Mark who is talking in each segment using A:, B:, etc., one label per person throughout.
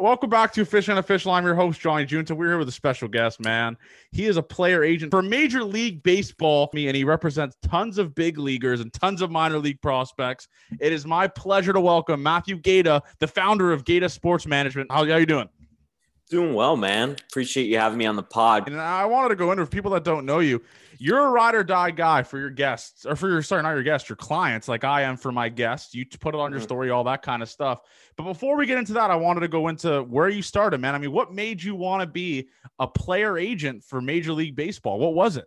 A: welcome back to Fish Unofficial. I'm your host, Johnny Junta. We're here with a special guest, man. He is a player agent for Major League Baseball, me, and he represents tons of big leaguers and tons of minor league prospects. It is my pleasure to welcome Matthew Gaeta, the founder of Gaeta Sports Management. How, how you doing?
B: Doing well, man. Appreciate you having me on the pod.
A: And I wanted to go into for people that don't know you. You're a ride or die guy for your guests, or for your sorry, not your guests, your clients, like I am for my guests. You put it on your
B: Mhm.
A: story, all that kind of stuff. But before we get into that, I wanted to go into where you started, man. I mean, what made you want to be a player agent for Major League Baseball? What was it?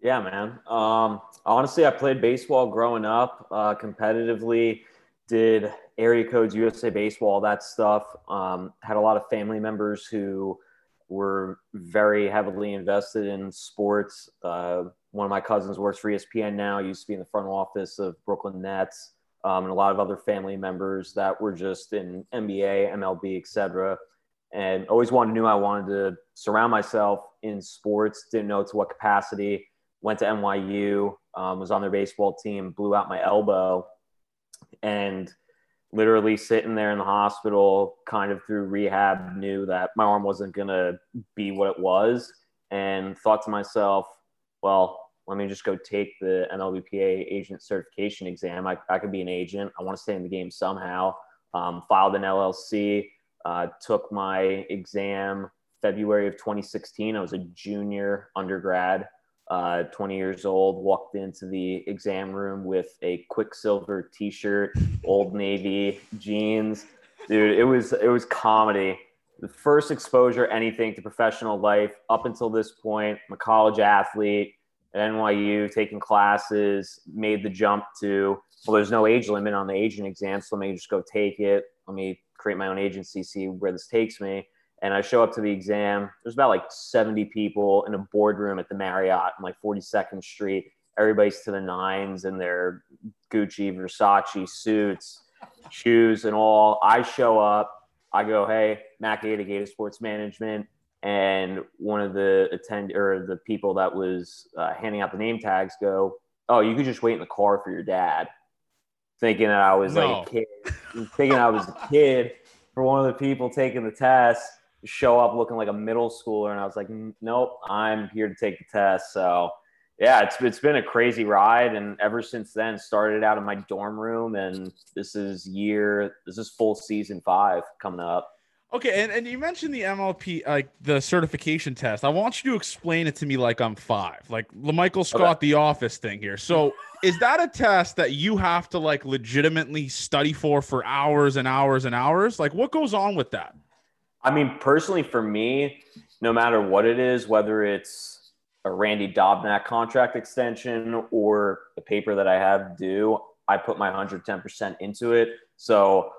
B: Yeah, man. Um, honestly, I played baseball growing up uh, competitively, did area codes, USA Baseball, that stuff. Um, had a lot of family members who were very heavily invested in sports. Uh, one of my cousins works for ESPN now, used to be in the front office of Brooklyn Nets, um, and a lot of other family members that were just in NBA, MLB, etc. And always wanted knew I wanted to surround myself in sports. Didn't know to what capacity. Went to NYU, um, was on their baseball team, blew out my elbow, and literally sitting there in the hospital, kind of through rehab, knew that my arm wasn't gonna be what it was, and thought to myself, well, let me just go take the MLBPA agent certification exam. I, I could be an agent. I want to stay in the game somehow. Um, filed an LLC, uh, took my exam February of 2016. I was a junior undergrad, uh, 20 years old. Walked into the exam room with a Quiksilver T-shirt, Old Navy jeans. Dude, it was it was comedy. The first exposure anything to professional life up until this point. I'm a college athlete at NYU, taking classes. Made the jump to well, there's no age limit on the agent exam, so let me just go take it. Let me create my own agency, see where this takes me and I show up to the exam. There's about like 70 people in a boardroom at the Marriott on like 42nd Street. Everybody's to the nines in their Gucci, Versace suits, shoes, and all. I show up. I go, hey, Matt Gaeta, Gaeta Sports Management. And one of the attend or the people that was uh, handing out the name tags go, oh, you could just wait in the car for your dad. Thinking that I was
A: No.
B: like a kid, thinking I was a kid for one of the people taking the test show up looking like a middle schooler and i was like nope i'm here to take the test so yeah it's, it's been a crazy ride and ever since then started out in my dorm room and this is year this is full season five coming up
A: Okay, and, and you mentioned the MLP, like the certification test. I want you to explain it to me like I'm five, like Michael Scott, the Office thing here. So, is that a test that you have to like legitimately study for for hours and hours and hours? Like, what goes on with that?
B: I mean, personally, for me, no matter what it is, whether it's a Randy Dobnak contract extension or the paper that I have due, I put my 110% into it. So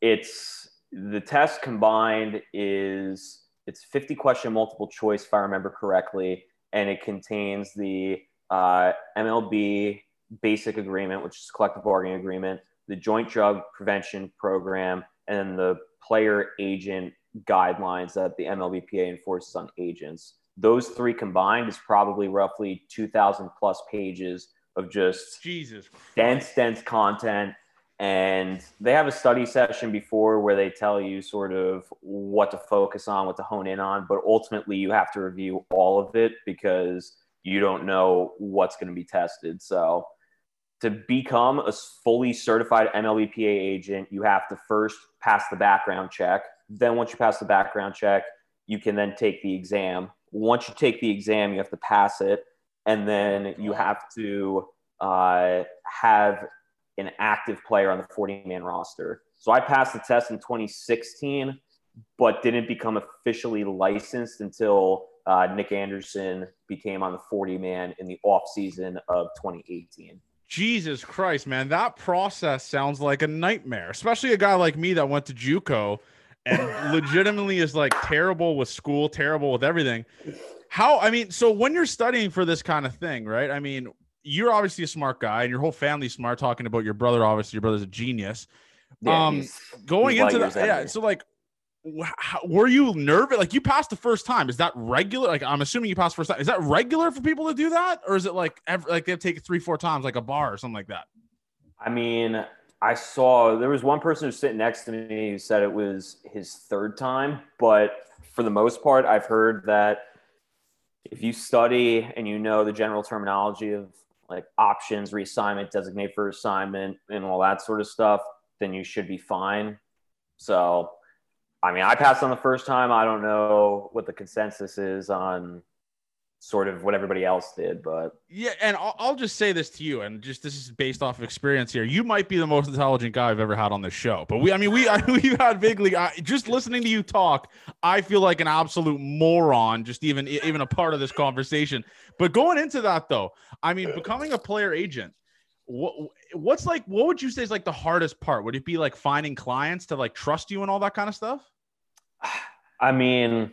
B: it's the test combined is it's 50 question multiple choice, if I remember correctly, and it contains the uh, MLB basic agreement, which is collective bargaining agreement, the joint drug prevention program, and the player agent guidelines that the MLBPA enforces on agents. Those three combined is probably roughly 2,000 plus pages of just
A: Jesus. Christ.
B: dense, dense content. And they have a study session before where they tell you sort of what to focus on, what to hone in on. But ultimately, you have to review all of it because you don't know what's going to be tested. So, to become a fully certified MLBPA agent, you have to first pass the background check. Then, once you pass the background check, you can then take the exam. Once you take the exam, you have to pass it. And then you have to uh, have an active player on the 40 man roster. So I passed the test in 2016, but didn't become officially licensed until uh, Nick Anderson became on the 40 man in the off season of 2018.
A: Jesus Christ, man, that process sounds like a nightmare, especially a guy like me that went to JUCO and legitimately is like terrible with school, terrible with everything. How, I mean, so when you're studying for this kind of thing, right? I mean, you're obviously a smart guy and your whole family's smart talking about your brother. Obviously, your brother's a genius. Um,
B: he's-
A: Going
B: he's
A: into that, yeah. So, like, how, were you nervous? Like, you passed the first time. Is that regular? Like, I'm assuming you passed first time. Is that regular for people to do that, or is it like every, like they have to take it three, four times, like a bar or something like that?
B: I mean, I saw there was one person who's sitting next to me who said it was his third time, but for the most part, I've heard that if you study and you know the general terminology of like options, reassignment, designate for assignment, and all that sort of stuff, then you should be fine. So, I mean, I passed on the first time. I don't know what the consensus is on sort of what everybody else did. But
A: yeah, and I'll, I'll, just say this to you, and just this is based off of experience here. You might be the most intelligent guy I've ever had on this show, but we, I mean, we I, we've had big league. I, just listening to you talk, I feel like an absolute moron. Just even even a part of this conversation. But going into that though, I mean, becoming a player agent. What what's like? What would you say is like the hardest part? Would it be like finding clients to like trust you and all that kind of stuff?
B: I mean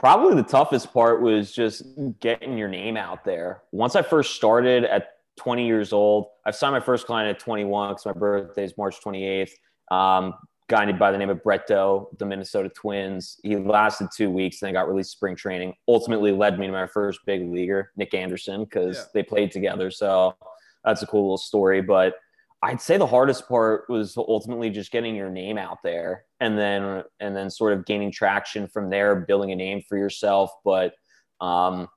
B: Probably the toughest part was just getting your name out there. Once I first started at 20 years old, I signed my first client at 21 because my birthday is March 28th. Um, guy by the name of Brett Doe, the Minnesota Twins. He lasted two weeks and then got released spring training. Ultimately led me to my first big leaguer, Nick Anderson, because yeah. they played together. So that's a cool little story. But I'd say the hardest part was ultimately just getting your name out there and then and then sort of gaining traction from there, building a name for yourself. But um,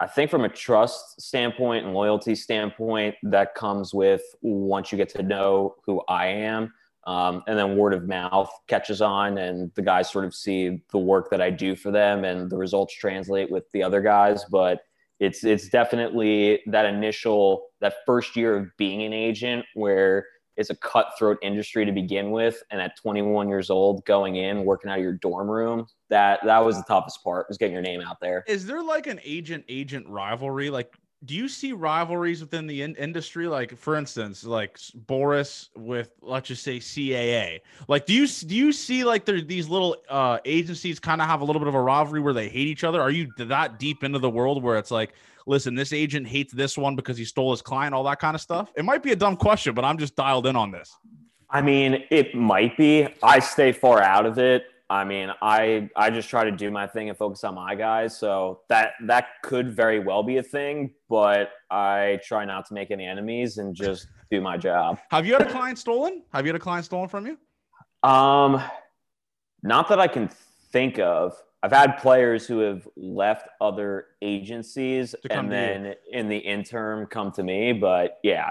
B: I think from a trust standpoint and loyalty standpoint, that comes with once you get to know who I am. Um, and then word of mouth catches on, and the guys sort of see the work that I do for them, and the results translate with the other guys. But it's it's definitely that initial that first year of being an agent where it's a cutthroat industry to begin with. And at 21 years old going in working out of your dorm room that that was the toughest part was getting your name out there.
A: Is there like an agent agent rivalry? Like do you see rivalries within the in- industry? Like for instance like boris with let's just say caa like do you do you see like there these little uh agencies kind of have a little bit of a rivalry where they hate each other? Are you that deep into the world where it's like listen this agent hates this one because he stole his client all that kind of stuff? It might be a dumb question but i'm just dialed in on this.
B: I mean, it might be. I stay far out of it. I mean, I I just try to do my thing and focus on my guys. So that that could very well be a thing, but I try not to make any enemies and just do my job.
A: Have you had a client stolen? Have you had a client stolen from you?
B: Um, not that I can think of. I've had players who have left other agencies and then in the interim come to me, but yeah,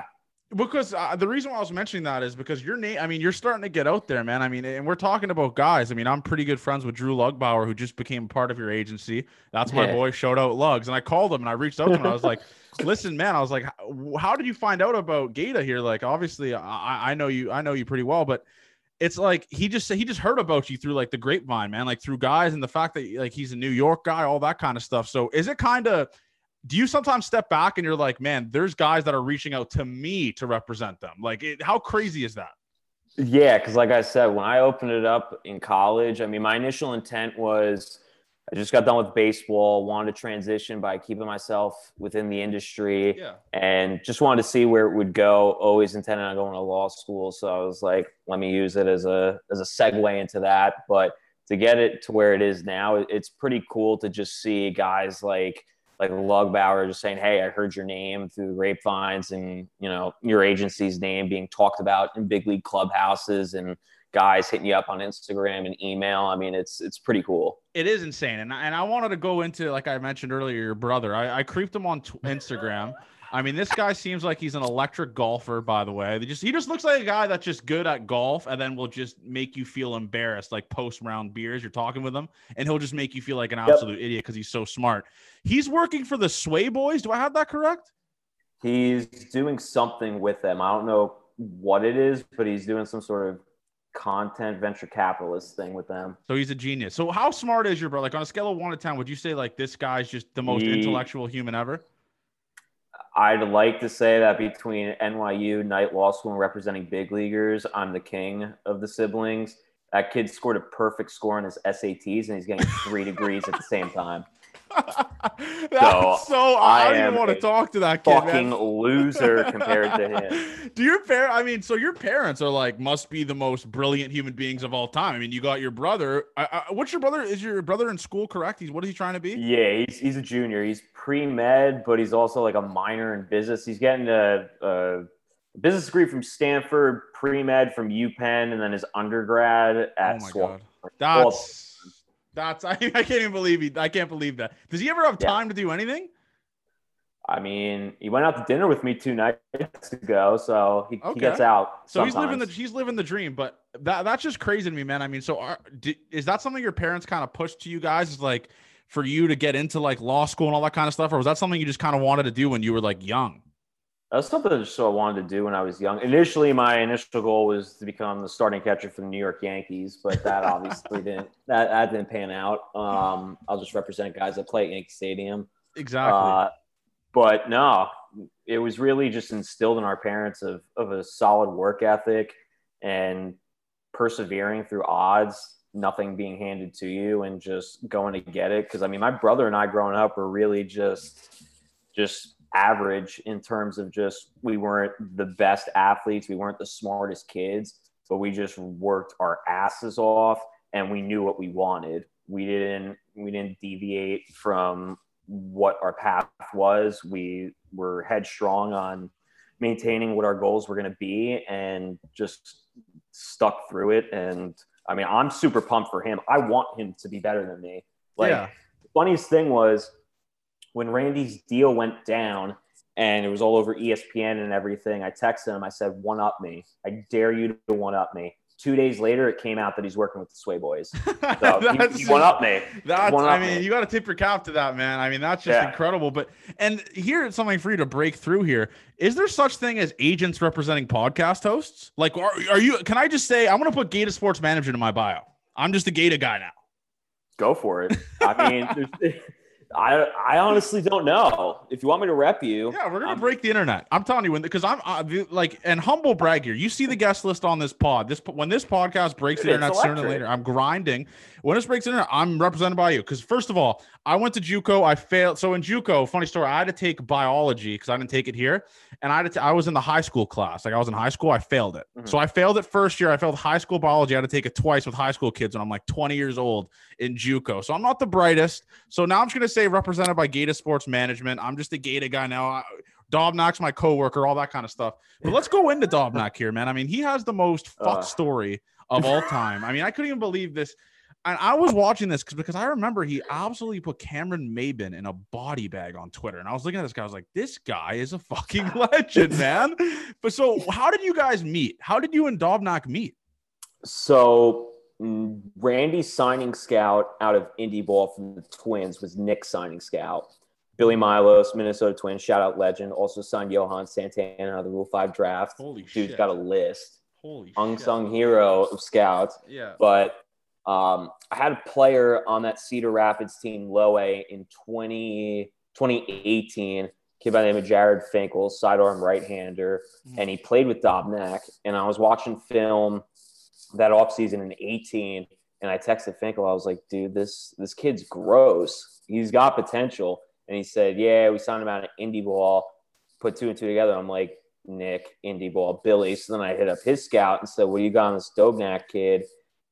A: because uh, the reason why I was mentioning that is because your name, I mean, you're starting to get out there, man. I mean, and we're talking about guys. I mean, I'm pretty good friends with Drew Lugbauer, who just became part of your agency. That's my yeah. boy. Shout out Lugs. And I called him and I reached out to him. I was like, listen, man, I was like, how did you find out about Gaeta here? Like, obviously, I, I know you, I know you pretty well, but it's like he just he just heard about you through like the grapevine, man, like through guys and the fact that like he's a New York guy, all that kind of stuff. So is it kind of do you sometimes step back and you're like, man, there's guys that are reaching out to me to represent them? Like, it, how crazy is that?
B: Yeah, because like I said, when I opened it up in college, I mean, my initial intent was I just got done with baseball, wanted to transition by keeping myself within the industry, yeah. and just wanted to see where it would go. Always intended on going to law school, so I was like, let me use it as a as a segue into that. But to get it to where it is now, it's pretty cool to just see guys like like Lugbauer just saying, "Hey, I heard your name through the grapevines, and you know your agency's name being talked about in big league clubhouses, and guys hitting you up on Instagram and email. I mean, it's it's pretty cool.
A: It is insane, and and I wanted to go into like I mentioned earlier, your brother. I, I creeped him on t- Instagram. I mean, this guy seems like he's an electric golfer, by the way. They just he just looks like a guy that's just good at golf and then will just make you feel embarrassed, like post round beers. You're talking with him, and he'll just make you feel like an absolute yep. idiot because he's so smart. He's working for the Sway Boys. Do I have that correct?
B: He's doing something with them. I don't know what it is, but he's doing some sort of content venture capitalist thing with them.
A: So he's a genius. So how smart is your brother? Like on a scale of one to ten, would you say like this guy's just the most he, intellectual human ever?
B: I'd like to say that between NYU, Knight Law School, and representing big leaguers, I'm the king of the siblings. That kid scored a perfect score on his SATs, and he's getting three degrees at the same time.
A: That's so, so I, I don't even want to talk to that kid.
B: Fucking man. loser compared to him.
A: Do your parents? I mean, so your parents are like must be the most brilliant human beings of all time. I mean, you got your brother. I, I, what's your brother? Is your brother in school? Correct. He's what is he trying to be?
B: Yeah, he's he's a junior. He's pre med, but he's also like a minor in business. He's getting a, a business degree from Stanford, pre med from UPenn, and then his undergrad at
A: oh my
B: Swan.
A: god, that's that's I, I can't even believe he. I can't believe that. Does he ever have
B: Yeah.
A: time to do anything?
B: I mean, he went out to dinner with me two nights ago, so he,
A: Okay.
B: he gets out.
A: So he's living the he's living the dream, but that that's just crazy to me, man. I mean, so are, di is that something your parents kind of pushed to you guys? Is like for you to get into like law school and all that kind of stuff, or was that something you just kind of wanted to do when you were like young?
B: That's something I just so I wanted to do when I was young. Initially, my initial goal was to become the starting catcher for the New York Yankees, but that obviously didn't that, that didn't pan out. Um, I'll just represent guys that play at Yankee Stadium.
A: Exactly.
B: Uh, but no, it was really just instilled in our parents of of a solid work ethic and persevering through odds, nothing being handed to you, and just going to get it. Because I mean, my brother and I growing up were really just just average in terms of just we weren't the best athletes, we weren't the smartest kids, but we just worked our asses off and we knew what we wanted. We didn't we didn't deviate from what our path was. We were headstrong on maintaining what our goals were going to be and just stuck through it. And I mean, I'm super pumped for him. I want him to be better than me. Like,
A: Yeah.
B: the funniest thing was when Randy's deal went down and it was all over ESPN and everything, I texted him. I said, one up me. I dare you to one up me. Two days later, it came out that he's working with the Sway Boys. So he, he one up me.
A: That's,
B: One
A: I mean,
B: me.
A: you got to tip your cap to that, man. I mean, that's just
B: Yeah.
A: incredible. But and here's something for you to break through here. Is there such thing as agents representing podcast hosts? Like, are, are you? Can I just say I'm going to put Gaeta Sports Manager in my bio? I'm just a Gaeta guy now.
B: Go for it. I mean, I I honestly don't know. If you want me to rep you,
A: Yeah, we're gonna
B: I'm-
A: break the internet. I'm telling you when because I'm uh, like and humble brag here. You see the guest list on this pod. This when this podcast breaks the internet sooner than later. I'm grinding. When this breaks the internet, I'm represented by you. Because first of all, I went to JUCO. I failed. So in JUCO, funny story. I had to take biology because I didn't take it here, and I had to. I was in the high school class. Like I was in high school. I failed it.
B: Mhm.
A: So I failed it first year. I failed high school biology. I had to take it twice with high school kids when I'm like 20 years old in JUCO. So I'm not the brightest. So now I'm just gonna say represented by Gaeta Sports Management. I'm just a Gaeta guy now. I, Dobnak's my coworker, all that kind of stuff. But let's go into Dobnak here, man. I mean, he has the most fuck
B: Uh.
A: story of all time. I mean, I couldn't even believe this. And I was watching this because because I remember he absolutely put Cameron Maybin in a body bag on Twitter. And I was looking at this guy, I was like, this guy is a fucking legend, man. But so how did you guys meet? How did you and Dobnak meet?
B: So mm, Randy's signing scout out of indie ball from the Twins was Nick signing scout. Billy Milos, Minnesota Twins, shout out legend, also signed Johan Santana out of the Rule Five draft.
A: Holy
B: Dude's got a list,
A: Holy
B: unsung hero of scouts.
A: Yeah.
B: But um, I had a player on that Cedar Rapids team, low A, in 20, 2018, kid by the name of Jared Finkel, sidearm right hander, and he played with Dobnak. And I was watching film that offseason in 18, and I texted Finkel. I was like, dude, this this kid's gross. He's got potential. And he said, yeah, we signed him out of indie ball, put two and two together. I'm like, Nick, indie ball, Billy. So then I hit up his scout and said, what do you got on this Dobnak kid?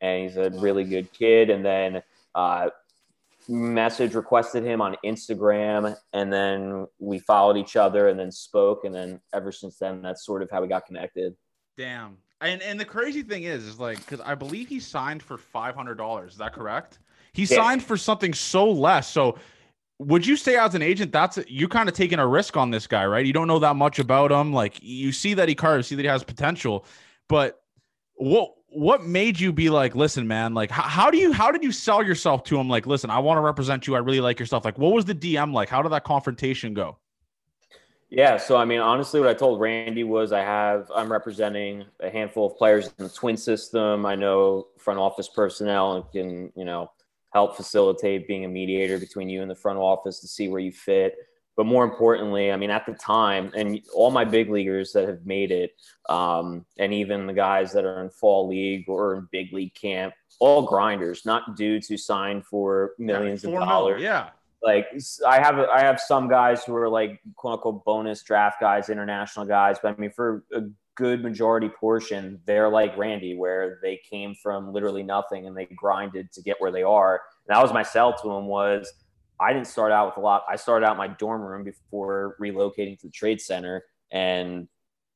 B: And he's a really good kid. And then uh, message requested him on Instagram, and then we followed each other and then spoke. And then ever since then, that's sort of how we got connected.
A: Damn. And and the crazy thing is, is like because I believe he signed for five hundred dollars. Is that correct? He
B: Yeah.
A: signed for something so less. So would you say as an agent, that's you kind of taking a risk on this guy, right? You don't know that much about him. Like you see that he carves, see that he has potential, but what what made you be like, listen, man, like how, how do you how did you sell yourself to him? Like, listen, I want to represent you. I really like your stuff. Like, what was the DM like? How did that confrontation go?
B: Yeah, so I mean, honestly, what I told Randy was I have I'm representing a handful of players in the twin system. I know front office personnel and can you know help facilitate being a mediator between you and the front office to see where you fit. But more importantly, I mean, at the time, and all my big leaguers that have made it, um, and even the guys that are in fall league or in big league camp, all grinders, not dudes who signed for millions
A: Yeah,
B: of
A: four mil,
B: dollars
A: Yeah.
B: Like I have I have some guys who are like quote unquote bonus draft guys, international guys, but I mean for a good majority portion, they're like Randy, where they came from literally nothing and they grinded to get where they are. And that was my sell to them was I didn't start out with a lot. I started out my dorm room before relocating to the trade center, and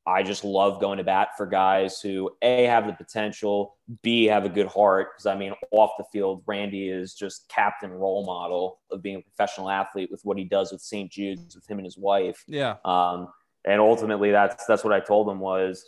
B: I just love going to bat for guys who A, have the potential, B, have a good heart. Because I mean, off the field, Randy is just captain role model of being a professional athlete with what he does with St. Jude's, with him and his wife.
A: Yeah.
B: Um, and ultimately, that's that's what I told him was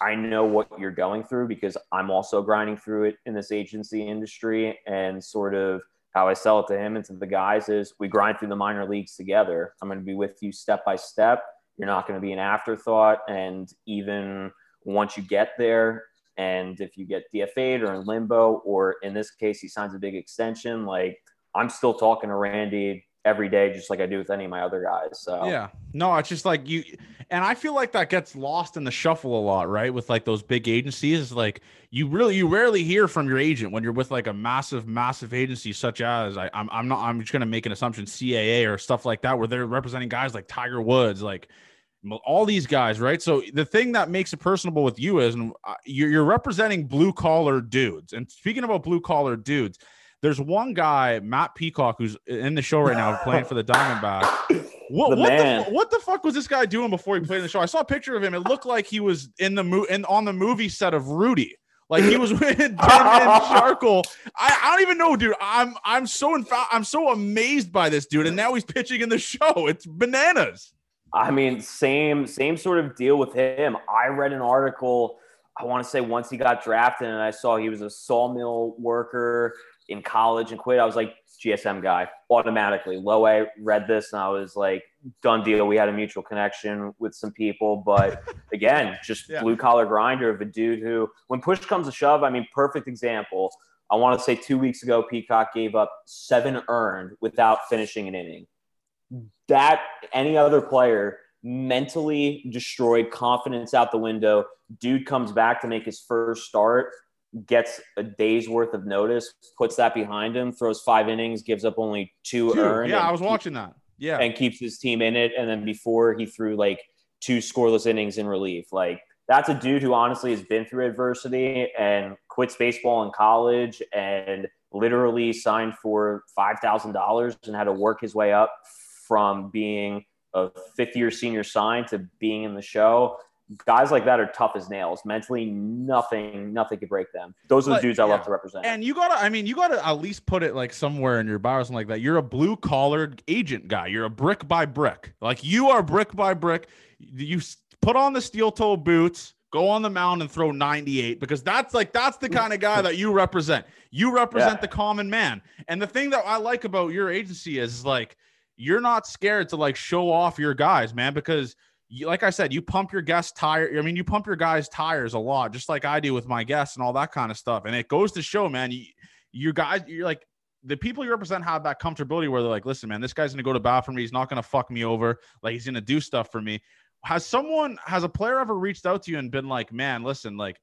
B: I know what you're going through because I'm also grinding through it in this agency industry and sort of how I sell it to him and to the guys is we grind through the minor leagues together. I'm going to be with you step by step you're not going to be an afterthought. And even once you get there, and if you get DFA'd or in limbo, or in this case, he signs a big extension, like I'm still talking to Randy every day, just like I do with any of my other guys. So
A: yeah, no, it's just like you, and I feel like that gets lost in the shuffle a lot, right? With like those big agencies, like you really, you rarely hear from your agent when you're with like a massive, massive agency such as I, I'm, I'm not, I'm just gonna make an assumption, CAA or stuff like that, where they're representing guys like Tiger Woods, like all these guys, right? So the thing that makes it personable with you is uh, you're representing blue collar dudes. And speaking about blue collar dudes, there's one guy, Matt Peacock, who's in the show right now playing for the Diamondbacks. What the what, the, what the fuck was this guy doing before he played in the show? I saw a picture of him. It looked like he was in the mo- in, on the movie set of Rudy. Like he was with Ben Sharkle. I, I don't even know, dude. I'm I'm so in fa- I'm so amazed by this dude, and now he's pitching in the show. It's bananas.
B: I mean, same same sort of deal with him. I read an article. I want to say once he got drafted, and I saw he was a sawmill worker in college and quit. I was like, GSM guy automatically. Low A read this, and I was like, done deal. We had a mutual connection with some people, but again, just yeah. blue collar grinder of a dude who, when push comes to shove, I mean, perfect example. I want to say two weeks ago, Peacock gave up seven earned without finishing an inning that any other player mentally destroyed, confidence out the window. Dude comes back to make his first start, gets a day's worth of notice, puts that behind him, throws five innings, gives up only two, two earned.
A: Yeah, I was watching that. Yeah.
B: And keeps his team in it. And then before he threw like two scoreless innings in relief. Like that's a dude who honestly has been through adversity and quits baseball in college and literally signed for $5,000 and had to work his way up from being a fifth year senior sign to being in the show. Guys like that are tough as nails. Mentally, nothing, nothing could break them. Those are the but, dudes I yeah. love to represent.
A: And you gotta, I mean, you gotta at least put it like somewhere in your bio or something like that. You're a blue collared agent guy. You're a brick by brick. Like you are brick by brick. You put on the steel toe boots, go on the mound and throw 98 because that's like that's the kind of guy that you represent. You represent yeah. the common man. And the thing that I like about your agency is like you're not scared to like show off your guys, man, because you, like I said, you pump your guest tire. I mean, you pump your guys tires a lot, just like I do with my guests and all that kind of stuff. And it goes to show, man, you, you guys, you're like the people you represent have that comfortability where they're like, listen, man, this guy's gonna go to bat for me. He's not gonna fuck me over. Like he's gonna do stuff for me. Has someone, has a player ever reached out to you and been like, man, listen, like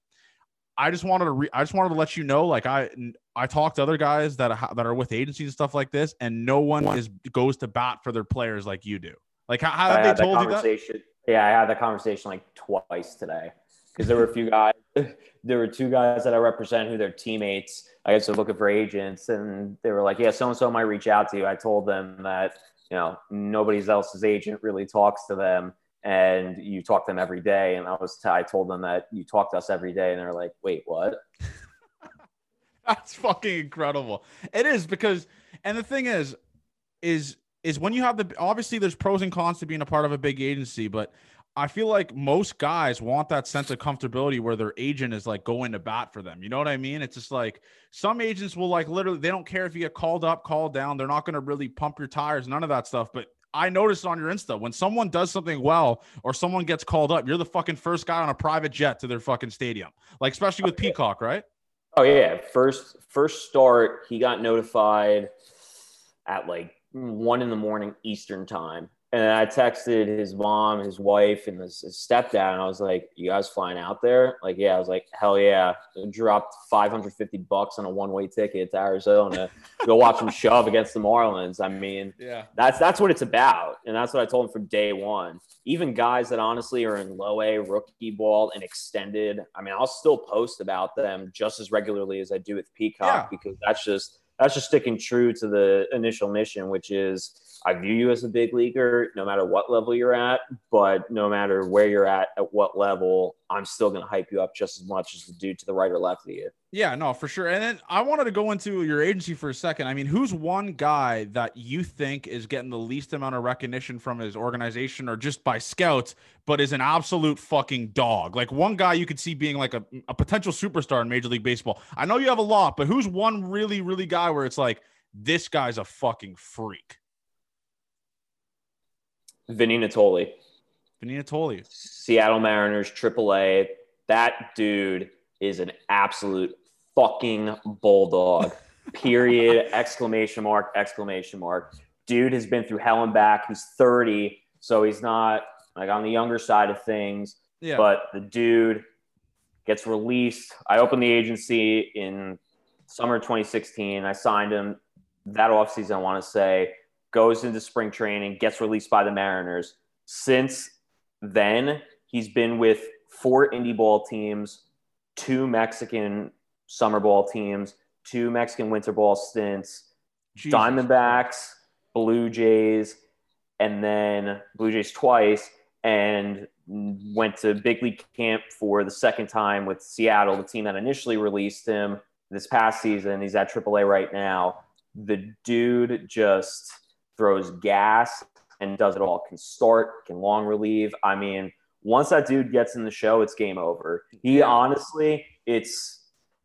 A: I just wanted to re- I just wanted to let you know like I I talked to other guys that are, that are with agencies and stuff like this and no one is goes to bat for their players like you do. Like how, how have they told you that?
B: Yeah, I had that conversation like twice today because there were a few guys there were two guys that I represent who their teammates I guess are looking for agents and they were like, "Yeah, so and so might reach out to you." I told them that, you know, nobody's else's agent really talks to them and you talk to them every day. And I was, I told them that you talk to us every day, and they're like, "Wait, what?"
A: That's fucking incredible. It is because, and the thing is, is is when you have the obviously there's pros and cons to being a part of a big agency, but I feel like most guys want that sense of comfortability where their agent is like going to bat for them. You know what I mean? It's just like some agents will like literally they don't care if you get called up, called down. They're not going to really pump your tires, none of that stuff. But I noticed on your Insta when someone does something well or someone gets called up, you're the fucking first guy on a private jet to their fucking stadium. Like especially with Peacock, right?
B: Oh yeah, first first start, he got notified at like one in the morning Eastern time, and I texted his mom, his wife, and his, his, stepdad, and I was like, "You guys flying out there?" Like, yeah. I was like, "Hell yeah!" I dropped 550 bucks on a one-way ticket to Arizona to go watch him shove against the Marlins. I mean,
A: yeah,
B: that's that's what it's about, and that's what I told him from day one. Even guys that honestly are in low A, rookie ball, and extended. I mean, I'll still post about them just as regularly as I do with Peacock yeah. because that's just that's just sticking true to the initial mission, which is I view you as a big leaguer no matter what level you're at, but no matter where you're at, at what level, I'm still going to hype you up just as much as the dude to the right or left of you.
A: Yeah, no, for sure. And then I wanted to go into your agency for a second. I mean, who's one guy that you think is getting the least amount of recognition from his organization or just by scouts, but is an absolute fucking dog? Like one guy you could see being like a, a potential superstar in Major League Baseball. I know you have a lot, but who's one really, really guy where it's like, this guy's a fucking freak?
B: Vinny Nittoli.
A: Vinny Nittoli.
B: Seattle Mariners, AAA. That dude is an absolute fucking bulldog. Period. exclamation mark. Exclamation mark. Dude has been through hell and back. He's 30, so he's not like on the younger side of things. Yeah. But the dude gets released. I opened the agency in summer 2016. I signed him that offseason, I want to say goes into spring training, gets released by the Mariners. Since then, he's been with four indie ball teams, two Mexican summer ball teams, two Mexican winter ball stints, Jesus. Diamondbacks, Blue Jays, and then Blue Jays twice, and went to big league camp for the second time with Seattle, the team that initially released him this past season. He's at AAA right now. The dude just throws gas and does it all. Can start, can long relieve. I mean, once that dude gets in the show, it's game over. He honestly, it's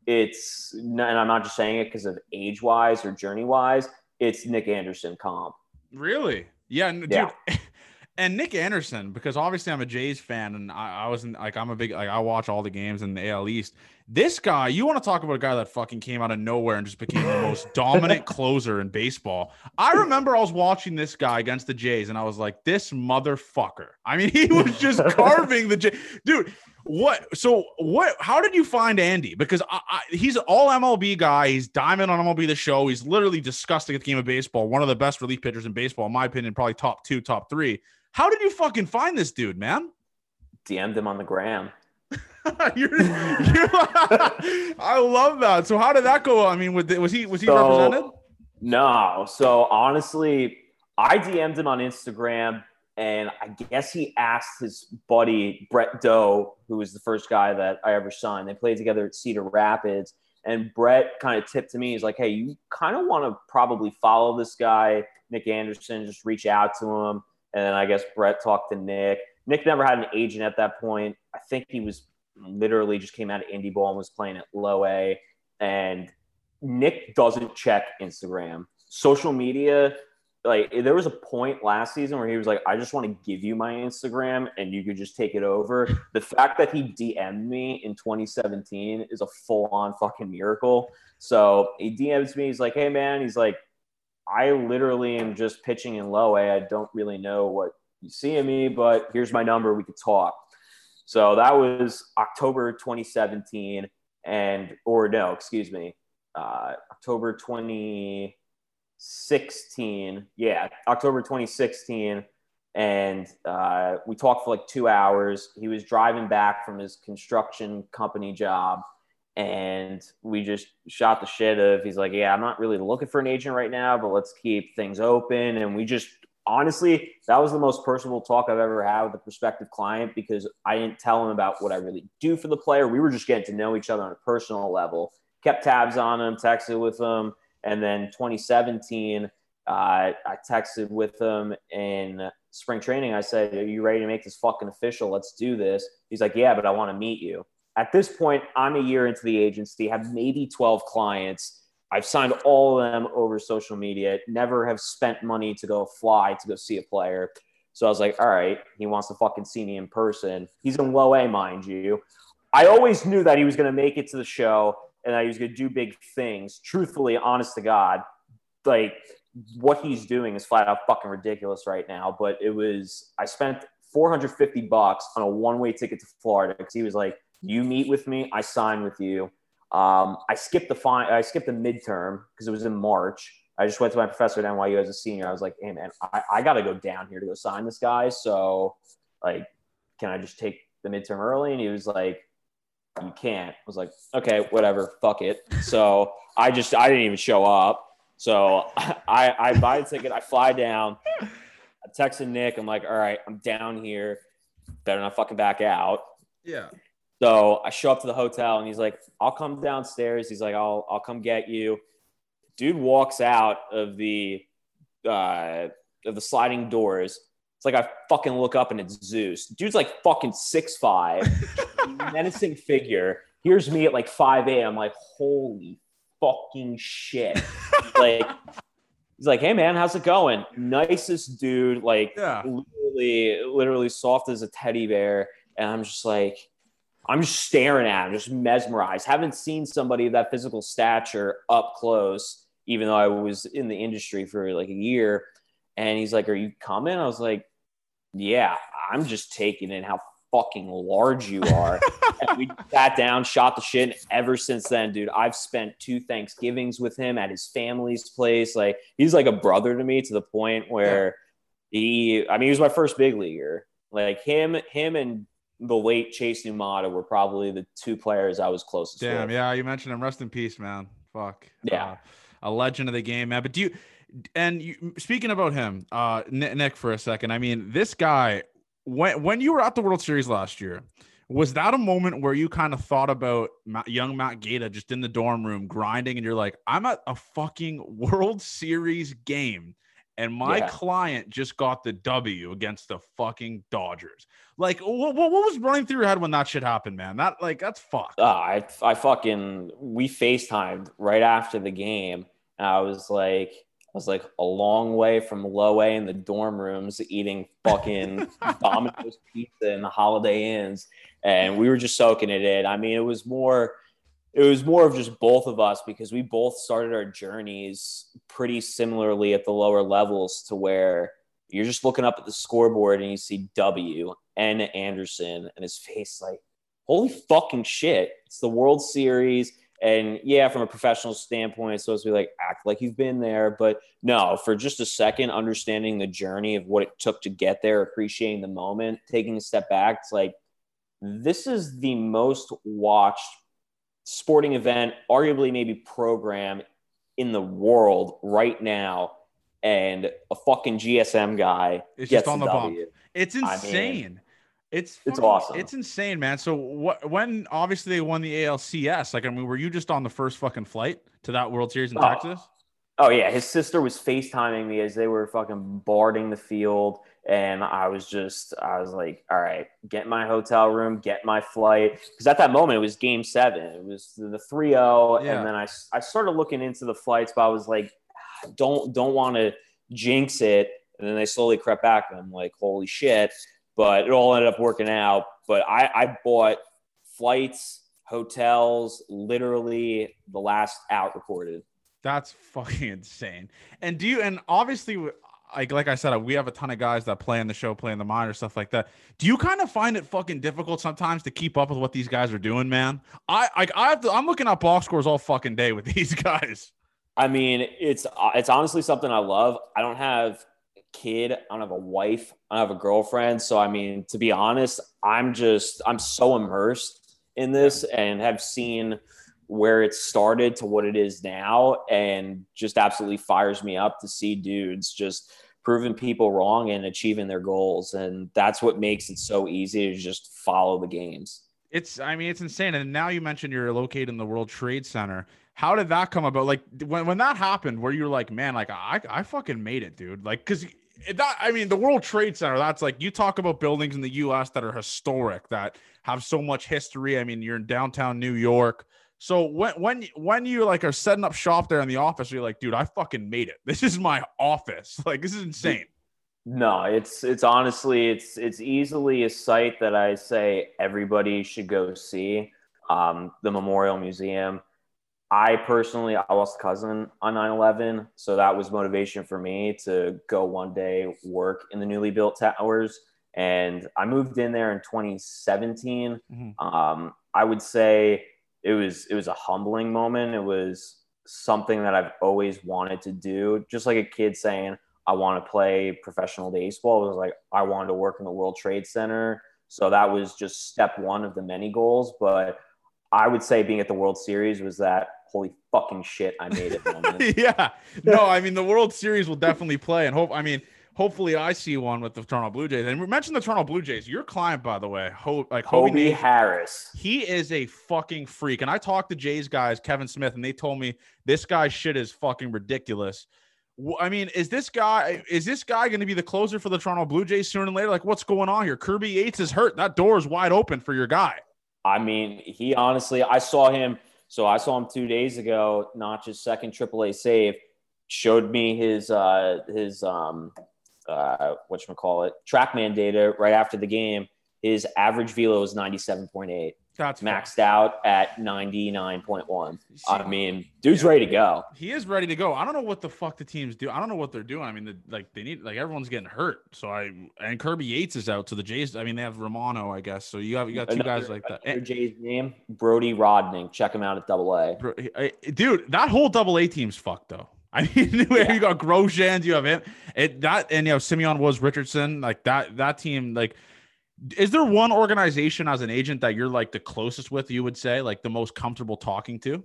B: it's and I'm not just saying it because of age wise or journey wise. It's Nick Anderson comp.
A: Really? Yeah, dude. Yeah. and Nick Anderson, because obviously I'm a Jays fan, and I, I wasn't like I'm a big like I watch all the games in the AL East. This guy, you want to talk about a guy that fucking came out of nowhere and just became the most dominant closer in baseball. I remember I was watching this guy against the Jays, and I was like, this motherfucker. I mean, he was just carving the J. Dude, what? So what? How did you find Andy? Because I, I, he's all MLB guy. He's diamond on MLB the Show. He's literally disgusting at the game of baseball. One of the best relief pitchers in baseball, in my opinion, probably top two, top three. How did you fucking find this dude, man?
B: DM'd him on the gram.
A: you're, you're, I love that. So how did that go? I mean, was he was he so, represented?
B: No. So honestly, I DM'd him on Instagram, and I guess he asked his buddy Brett Doe, who was the first guy that I ever signed. They played together at Cedar Rapids, and Brett kind of tipped to me. He's like, "Hey, you kind of want to probably follow this guy, Nick Anderson. Just reach out to him." And then I guess Brett talked to Nick. Nick never had an agent at that point. I think he was literally just came out of indie ball and was playing at low A. And Nick doesn't check Instagram. Social media, like there was a point last season where he was like, I just want to give you my Instagram and you could just take it over. The fact that he DM'd me in 2017 is a full on fucking miracle. So he DMs me, he's like, Hey man, he's like, I literally am just pitching in low A. I don't really know what you see in me, but here's my number. We could talk. So that was October 2017, and or no, excuse me, uh, October 2016. Yeah, October 2016, and uh, we talked for like two hours. He was driving back from his construction company job, and we just shot the shit of. He's like, "Yeah, I'm not really looking for an agent right now, but let's keep things open." And we just honestly, that was the most personal talk I've ever had with a prospective client because I didn't tell him about what I really do for the player. We were just getting to know each other on a personal level. Kept tabs on him, texted with him, and then 2017, uh, I texted with him in spring training. I said, "Are you ready to make this fucking official? Let's do this." He's like, "Yeah, but I want to meet you." At this point, I'm a year into the agency, have maybe 12 clients I've signed all of them over social media, never have spent money to go fly to go see a player. So I was like, all right, he wants to fucking see me in person. He's in low A, mind you. I always knew that he was going to make it to the show and that he was going to do big things. Truthfully, honest to God, like what he's doing is flat out fucking ridiculous right now. But it was, I spent 450 bucks on a one way ticket to Florida because he was like, you meet with me, I sign with you. Um, I skipped the fine. I skipped the midterm because it was in March. I just went to my professor at NYU as a senior. I was like, "Hey, man, I, I got to go down here to go sign this guy. So, like, can I just take the midterm early?" And he was like, you can't. I was like, okay, whatever, fuck it. So I just I didn't even show up. So I I buy a ticket, I fly down, I texted Nick, I'm like, all right, I'm down here, better not fucking back out.
A: Yeah.
B: So I show up to the hotel and he's like, I'll come downstairs. He's like, I'll I'll come get you. Dude walks out of the uh of the sliding doors. It's like I fucking look up and it's Zeus. Dude's like fucking six five, menacing figure. Here's me at like 5 a.m. I'm like, holy fucking shit. like he's like, hey man, how's it going? Nicest dude, like
A: Yeah.
B: literally, literally soft as a teddy bear. And I'm just like, I'm just staring at him, just mesmerized. Haven't seen somebody of that physical stature up close, even though I was in the industry for like a year. And he's like, Are you coming? I was like, Yeah, I'm just taking in how fucking large you are. we sat down, shot the shit. And ever since then, dude, I've spent two Thanksgivings with him at his family's place. Like, he's like a brother to me to the point where he, I mean, he was my first big leaguer. Like, him, him, and the late Chase Numata were probably the two players I was closest to.
A: Damn.
B: with.
A: Yeah. You mentioned him. Rest in peace, man. Fuck.
B: Yeah.
A: Uh, a legend of the game, man. But do you? And you, speaking about him, uh, Nick, for a second. I mean, this guy. When when you were at the World Series last year, was that a moment where you kind of thought about young Matt Gaeta just in the dorm room grinding, and you're like, I'm at a fucking World Series game, and my
B: Yeah.
A: client just got the W against the fucking Dodgers. Like, what, what, what was running through your head when that shit happened, man? That like that's fucked.
B: Uh, I, I fucking, we FaceTimed right after the game. And I was like, I was like a long way from low A in the dorm rooms eating fucking Domino's pizza in the Holiday Inns. And we were just soaking it in. I mean, it was more, it was more of just both of us because we both started our journeys pretty similarly at the lower levels to where you're just looking up at the scoreboard and you see W and Anderson and his face like, holy fucking shit. It's the World Series. And yeah, from a professional standpoint, it's supposed to be like act like you've been there. But no, for just a second, understanding the journey of what it took to get there, appreciating the moment, taking a step back, it's like this is the most watched sporting event, arguably maybe program in the world right now. And a fucking GSM guy
A: It's
B: gets
A: just on the bump.
B: W.
A: It's
B: I mean,
A: it's
B: it's awesome.
A: It's insane, man. So what? When obviously they won the ALCS, like I mean, were you just on the first fucking flight to that World Series in
B: Oh.
A: Texas?
B: Oh yeah, his sister was FaceTiming me as they were fucking boarding the field. And I was just, I was like, all right, get my hotel room, get my flight. Because at that moment, it was game seven. It was the 3 0.
A: Yeah.
B: And then I, I started looking into the flights, but I was like, don't, don't want to jinx it. And then they slowly crept back. And I'm like, holy shit. But it all ended up working out. But I, I bought flights, hotels, literally the last out recorded.
A: That's fucking insane. And do you? And obviously, like like I said, we have a ton of guys that play in the show, play in the minor stuff like that. Do you kind of find it fucking difficult sometimes to keep up with what these guys are doing, man? I like I have to. I'm looking at box scores all fucking day with these guys.
B: I mean, it's uh, it's honestly something I love. I don't have kid, I don't have a wife, I don't have a girlfriend. So I mean, to be honest, I'm just I'm so immersed in this and have seen where it started to what it is now and just absolutely fires me up to see dudes just proving people wrong and achieving their goals and that's what makes it so easy to just follow the games.
A: It's I mean it's insane. And now you mentioned you're located in the World Trade Center. How did that come about? Like when when that happened, where you're like, man, like I I fucking made it, dude. Like because that I mean the World Trade Center. That's like you talk about buildings in the U.S. that are historic that have so much history. I mean you're in downtown New York. So when when when you like are setting up shop there in the office, you're like, dude, I fucking made it. This is my office. Like this is insane.
B: No, it's it's honestly it's it's easily a site that I say everybody should go see. Um, the Memorial Museum. I personally I lost a cousin on 9/11, so that was motivation for me to go one day work in the newly built towers. And I moved in there in 2017.
A: Mhm.
B: Um, I would say it was it was a humbling moment. It was something that I've always wanted to do, just like a kid saying, I want to play professional baseball. It was like I wanted to work in the World Trade Center. So that was just step one of the many goals. But I would say being at the World Series was that holy fucking shit I made it
A: yeah. No, I mean the World Series will definitely play, and hope. I mean, hopefully I see one with the Toronto Blue Jays. And we mentioned the Toronto Blue Jays. Your client, by the way, Ho- like Hobie
B: Hobie Harris.
A: He is a fucking freak. And I talked to Jays guys, Kevin Smith, and they told me this guy's shit is fucking ridiculous. I mean, is this guy is this guy going to be the closer for the Toronto Blue Jays sooner than later? Like, what's going on here? Kirby Yates is hurt. That door is wide open for your guy.
B: I mean, he honestly, I saw him. So I saw him two days ago, not just second AAA save, showed me his uh his um uh what you call it trackman data right after the game. His average velo is ninety seven point eight.
A: That's
B: maxed out at 99.1. I mean, dude's ready to go.
A: He is ready to go. I don't know what the fuck the teams do. I don't know what they're doing. I mean, the, like they need like everyone's getting hurt. So I and Kirby Yates is out. So the Jays. I mean, they have Romano, I guess. So you have you got two
B: Another-
A: guys like that.
B: another Jay's name, Brody Rodning. Check him out at Double A.
A: Bro, dude, that whole double A team's fucked though. I mean,
B: Yeah.
A: you got Grosjean, you have him, it that, and you have Simeon Woods Richardson, like that. That team, like, is there one organization as an agent that you're like the closest with? You would say, like, the most comfortable talking to?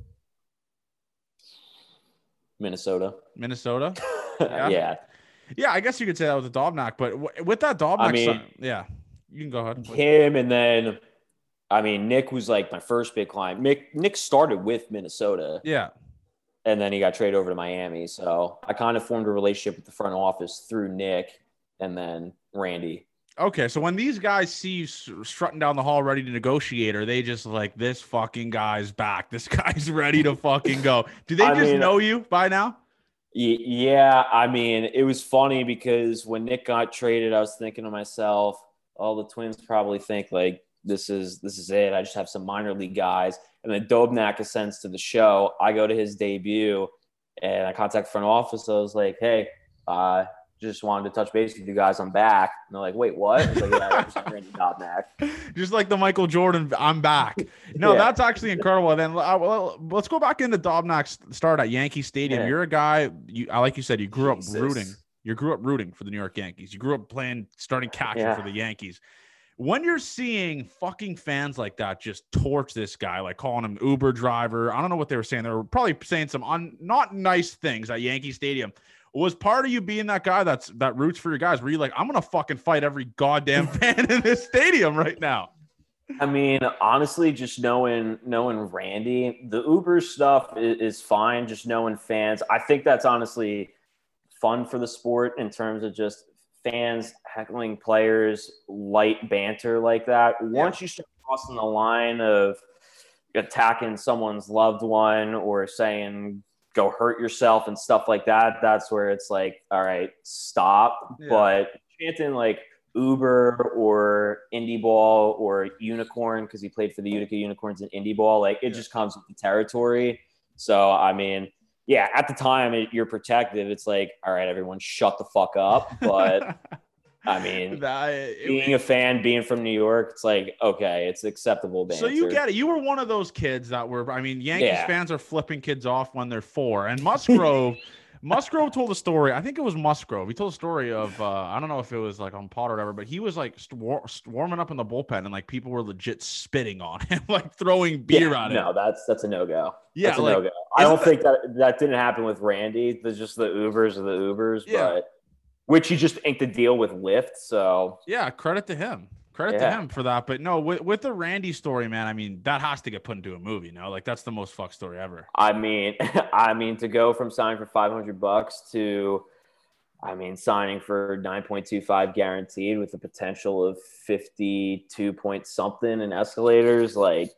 B: Minnesota.
A: Minnesota. Yeah.
B: yeah.
A: Yeah, I guess you could say that with the Dobnak, but w- with that Dobnak,
B: I mean-
A: sign- yeah, you can go ahead.
B: Him and then, I mean, Nick was like my first big client. Nick, Nick started with Minnesota
A: Yeah,
B: and then he got traded over to Miami. So I kind of formed a relationship with the front office through Nick and then Randy.
A: Okay, so when these guys see you strutting down the hall ready to negotiate, are they just like this fucking guy's back? This guy's ready to fucking go. Do they
B: I
A: just
B: mean-
A: know you by now?
B: Yeah, I mean, it was funny because when Nick got traded, I was thinking to myself, "Oh, the Twins probably think like this is this is it. I just have some minor league guys." And then Dobnak ascends to the show. I go to his debut, and I contact front office. I was like, "Hey, uh, just wanted to touch base with you guys. I'm back." And they're like, "Wait, what?" Like, "Yeah,
A: Just like the Michael Jordan, I'm back. No,
B: Yeah.
A: that's actually incredible. And then uh, well, let's go back into Dobnak's start at Yankee Stadium.
B: Yeah.
A: You're a guy, you I like you said, you grew up rooting. You grew up rooting for the New York Yankees. You grew up playing starting catcher for the Yankees. When you're seeing fucking fans like that just torch this guy, like calling him Uber driver, I don't know what they were saying. They were probably saying some un, not nice things at Yankee Stadium. Was part of you being that guy that's that roots for your guys? Were you like, I'm gonna fucking fight every goddamn fan in this stadium right now?
B: I mean, honestly, just knowing knowing Randy, the Uber stuff is, is fine. Just knowing fans, I think that's honestly fun for the sport in terms of just fans heckling players, light banter like that. Once you start crossing the line of attacking someone's loved one or saying go hurt yourself and stuff like that, that's where it's like, all right, stop.
A: Yeah.
B: But chanting like Uber or Indie Ball or Unicorn because he played for the Utica Unicorns in Indie Ball. Like it
A: Yeah.
B: just comes with the territory. So I mean, yeah, at the time it, you're protected. It's like, all right, everyone, shut the fuck up. But I mean,
A: That- it-
B: being a fan, being from New York, it's like okay, it's acceptable banter.
A: So you get it. You were one of those kids that were. I mean, Yankees
B: Yeah.
A: fans are flipping kids off when they're four. And Musgrove, Musgrove told a story. I think it was Musgrove. He told a story of. Uh, I don't know if it was like on pot or whatever, but he was like st- war- warming up in the bullpen, and like people were legit spitting on him, like throwing beer
B: yeah,
A: at him.
B: No, that's that's a no go.
A: Yeah,
B: that's a
A: like,
B: no go. I don't
A: that-
B: think that that didn't happen with Randy. There's just the Ubers of the Ubers,
A: Yeah.
B: but which he just inked a deal with Lyft. So
A: Yeah, credit to him. Credit to him for that. But no, with, with the Randy story, man, I mean, that has to get put into a movie. No, like that's the most fuck story ever.
B: I mean, I mean to go from signing for 500 bucks to, I mean, signing for 9.25 guaranteed with the potential of 52 point something in escalators. Like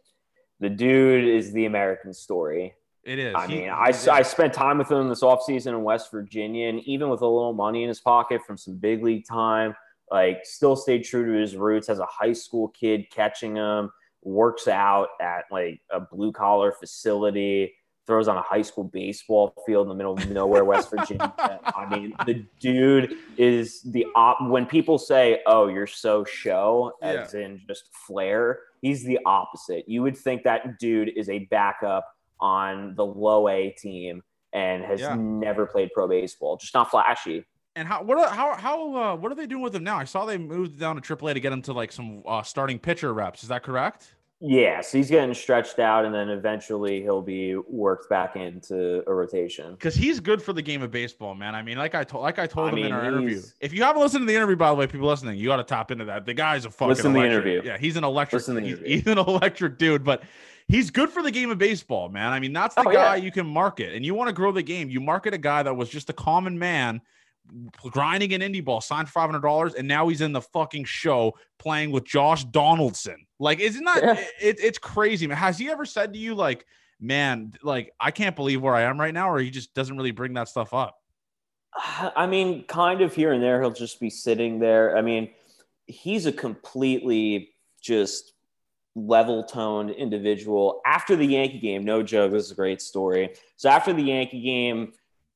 B: the dude is the American story.
A: It is.
B: I
A: He-
B: mean, I, I spent time with him this offseason in West Virginia, and even with a little money in his pocket from some big league time, like still stayed true to his roots as a high school kid, catching him, works out at like a blue collar facility, throws on a high school baseball field in the middle of nowhere, West Virginia. I mean, the dude is the op. When people say, "Oh, you're so show," as in just flair, he's the opposite. You would think that dude is a backup on the low A team and has
A: Yeah.
B: never played pro baseball. Just not flashy.
A: And how what are, how how uh, what are they doing with him now? I saw they moved down to AAA to get him to like some uh, starting pitcher reps. Is that correct?
B: Yeah, so he's getting stretched out, and then eventually he'll be worked back into a rotation.
A: Because he's good for the game of baseball, man. I mean, like I told, like I told
B: I
A: him
B: mean,
A: in our interview. If you haven't listened to the interview, by the way, people listening, you got to tap into that. The guy's a fucking
B: Listen to the interview.
A: Yeah, he's an electric.
B: Listen to the
A: he's,
B: interview.
A: he's an electric dude, but he's good for the game of baseball, man. I mean, that's the
B: Oh,
A: guy
B: yeah.
A: you can market, and you want to grow the game. You market a guy that was just a common man. Grinding an indie ball, signed for five hundred dollars, and now he's in the fucking show playing with Josh Donaldson. Like, isn't that
B: Yeah.
A: it, it's crazy, man? Has he ever said to you, like, man, like I can't believe where I am right now, or he just doesn't really bring that stuff up?
B: I mean, kind of here and there, he'll just be sitting there. I mean, he's a completely just level toned individual. After the Yankee game, no joke, this is a great story. So after the Yankee game,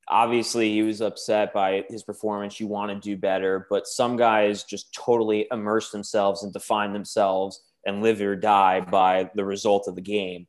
B: obviously he was upset by his performance. You want to do better, but some guys just totally immerse themselves and define themselves and live or die by the result of the game.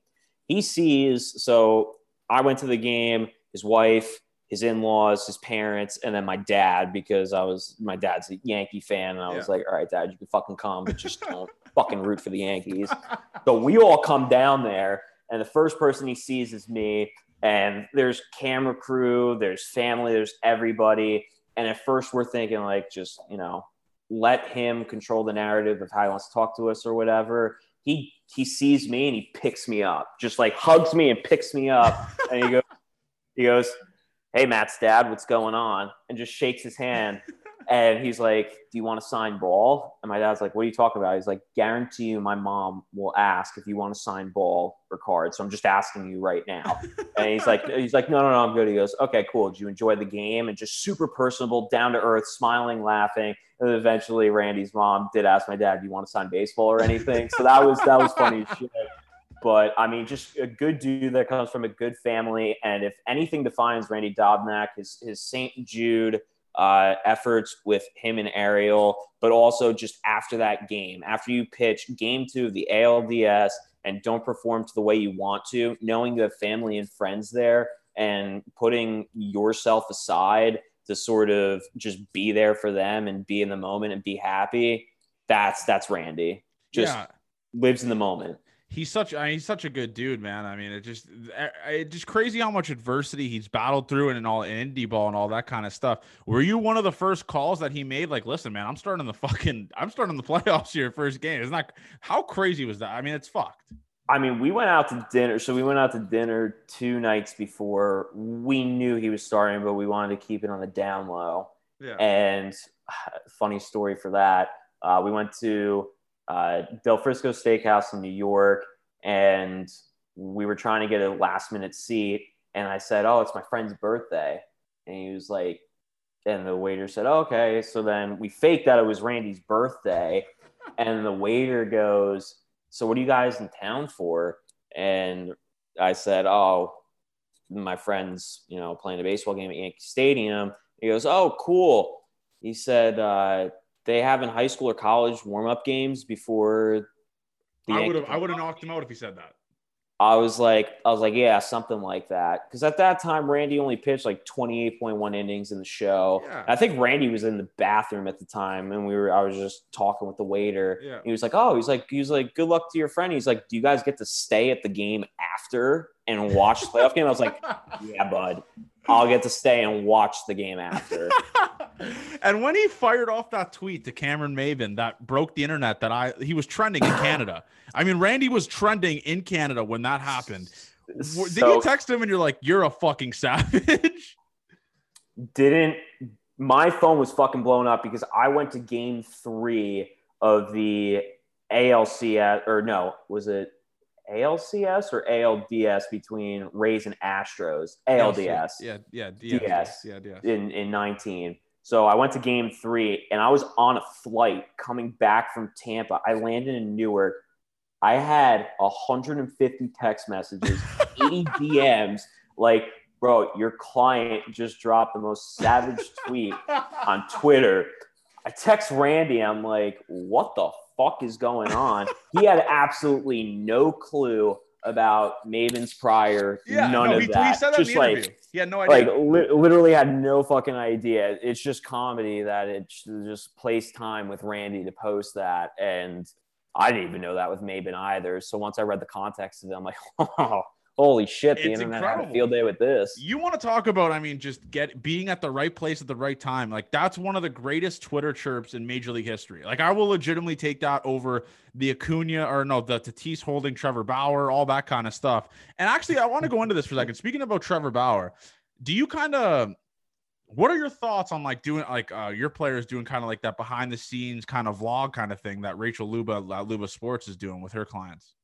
B: He sees, so I went to the game, his wife, his in-laws, his parents, and then my dad because I was my dad's a Yankee fan, and I was
A: Yeah.
B: like, "All right, dad, you can fucking come, but just don't fucking root for the Yankees." So we all come down there, and the first person he sees is me. And there's camera crew, there's family, there's everybody. And at first, we're thinking like, just you know, let him control the narrative of how he wants to talk to us or whatever. He he sees me and he picks me up, just like hugs me and picks me up, and he goes, he goes, "Hey, Matt's dad, what's going on?" And just shakes his hand. And he's like, Do you want to sign ball? And my dad's like, What are you talking about? He's like, Guarantee you my mom will ask if you want to sign ball or cards. So I'm just asking you right now. and he's like, he's like, No, no, no, I'm good. He goes, Okay, cool. Did you enjoy the game? And just super personable, down to earth, smiling, laughing. And then eventually Randy's mom did ask my dad, Do you want to sign baseball or anything? so that was that was funny shit. But I mean, just a good dude that comes from a good family. And if anything defines Randy Dobnak, his his St. Jude uh, efforts with him and Ariel, but also just after that game, after you pitch game two of the ALDS and don't perform to the way you want to, knowing you have family and friends there and putting yourself aside to sort of just be there for them and be in the moment and be happy. That's that's Randy. Just
A: yeah.
B: lives in the moment.
A: He's such I mean, he's such a good dude, man. I mean, it just it just crazy how much adversity he's battled through and, and all in indie ball and all that kind of stuff. Were you one of the first calls that he made? Like, listen, man, I'm starting the fucking I'm starting the playoffs here, first game. It's not how crazy was that? I mean, it's fucked.
B: I mean, we went out to dinner. So we went out to dinner two nights before. We knew he was starting, but we wanted to keep it on the down low.
A: Yeah.
B: And funny story for that. Uh, we went to uh, Del Frisco Steakhouse in New York, and we were trying to get a last minute seat. And I said, "Oh, it's my friend's birthday," and he was like, and the waiter said, "Okay." So then we faked that it was Randy's birthday, and the waiter goes, "So what are you guys in town for?" And I said, "Oh, my friend's, you know, playing a baseball game at Yankee Stadium." He goes, "Oh, cool." He said uh, they have in high school or college warm up games before. the
A: I would have I would have knocked him out if he said that.
B: I was like, I was like, yeah, something like that. Because at that time, Randy only pitched like 28.1 innings in the show.
A: Yeah.
B: I think Randy was in the bathroom at the time, and we were. I was just talking with the waiter.
A: Yeah.
B: He was like, oh, he's like, he was like, good luck to your friend. He's like, do you guys get to stay at the game after and watch the playoff game? I was like, yeah, bud, I'll get to stay and watch the game after.
A: and when he fired off that tweet to Cameron Maybin that broke the internet that I he was trending in Canada. I mean, Randy was trending in Canada when that happened. W- Did you text him and you're like, you're a fucking savage?
B: didn't my phone was fucking blown up because I went to game three of the ALCS or no, was it ALCS or ALDS between Rays and Astros? ALDS
A: Yeah, yeah, DS.
B: DS.
A: Yeah, DS.
B: in, in 19. So I went to game three and I was on a flight coming back from Tampa. I landed in Newark. I had 150 text messages, 80 DMs. Like, bro, your client just dropped the most savage tweet on Twitter. I text Randy. I'm like, what the fuck is going on? He had absolutely no clue about Maybin's prior.
A: Yeah,
B: none
A: no,
B: of
A: he, he
B: that.
A: said that
B: just
A: in the
B: like,
A: interview. He had no idea.
B: like li- literally had no fucking idea. It's just comedy that it just plays time with Randy to post that, and I didn't even know that with Maybin either. So once I read the context of it, I'm like, oh, holy shit, the
A: It's
B: internet
A: incredible.
B: had a field day with this.
A: You want to talk about, I mean, just get being at the right place at the right time. Like that's one of the greatest Twitter chirps in Major League history. Like I will legitimately take that over the Acuna or no, the Tatis holding Trevor Bauer, all that kind of stuff. And actually, I want to go into this for a second. Speaking about Trevor Bauer, do you kind of what are your thoughts on like doing like uh, your players doing kind of like that behind the scenes kind of vlog kind of thing that Rachel Luba uh, Luba Sports is doing with her clients?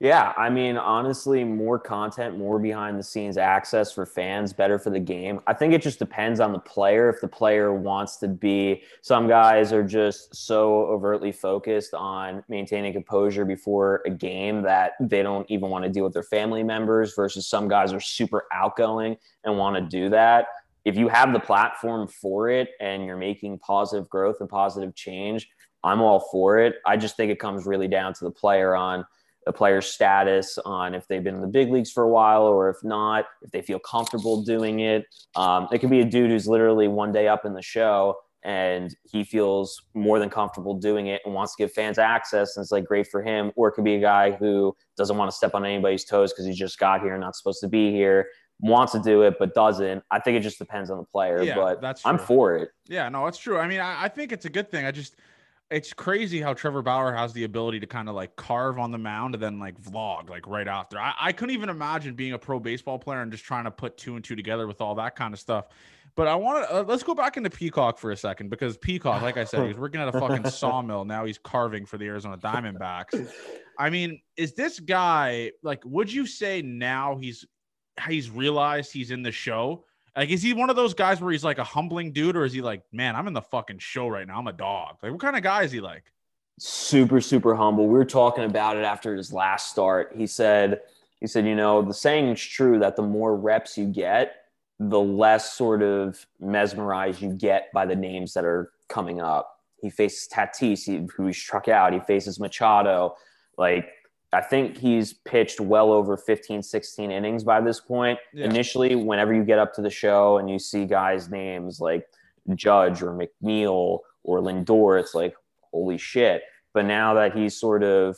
B: Yeah, I mean, honestly, more content, more behind the scenes access for fans, better for the game. I think it just depends on the player. If the player wants to be, some guys are just so overtly focused on maintaining composure before a game that they don't even want to deal with their family members, versus some guys are super outgoing and want to do that. If you have the platform for it and you're making positive growth and positive change, I'm all for it. I just think it comes really down to the player on the player's status on if they've been in the big leagues for a while or if not, if they feel comfortable doing it. Um, it could be a dude who's literally one day up in the show and he feels more than comfortable doing it and wants to give fans access and it's like great for him. Or it could be a guy who doesn't want to step on anybody's toes because he just got here and not supposed to be here, wants to do it but doesn't. I think it just depends on the player,
A: Yeah,
B: but
A: that's
B: I'm for it.
A: Yeah, no, it's true. I mean, I, I think it's a good thing. I just, it's crazy how Trevor Bauer has the ability to kind of like carve on the mound and then like vlog like right after. I, I couldn't even imagine being a pro baseball player and just trying to put two and two together with all that kind of stuff. But I want to uh, let's go back into Peacock for a second because Peacock, like I said, he was working at a fucking sawmill. Now he's carving for the Arizona Diamondbacks. I mean, is this guy like? Would you say now he's he's realized he's in the show? Like, is he one of those guys where he's like a humbling dude, or is he like, man, I'm in the fucking show right now. I'm a dog. Like, what kind of guy is he like?
B: super super humble we were talking about it after his last start he said he said you know the saying is true that the more reps you get the less sort of mesmerized you get by the names that are coming up he faces tatis who he struck out he faces machado like i think he's pitched well over 15 16 innings by this point
A: Yeah.
B: initially whenever you get up to the show and you see guys names like judge or mcneil or lindor it's like holy shit. But now that he's sort of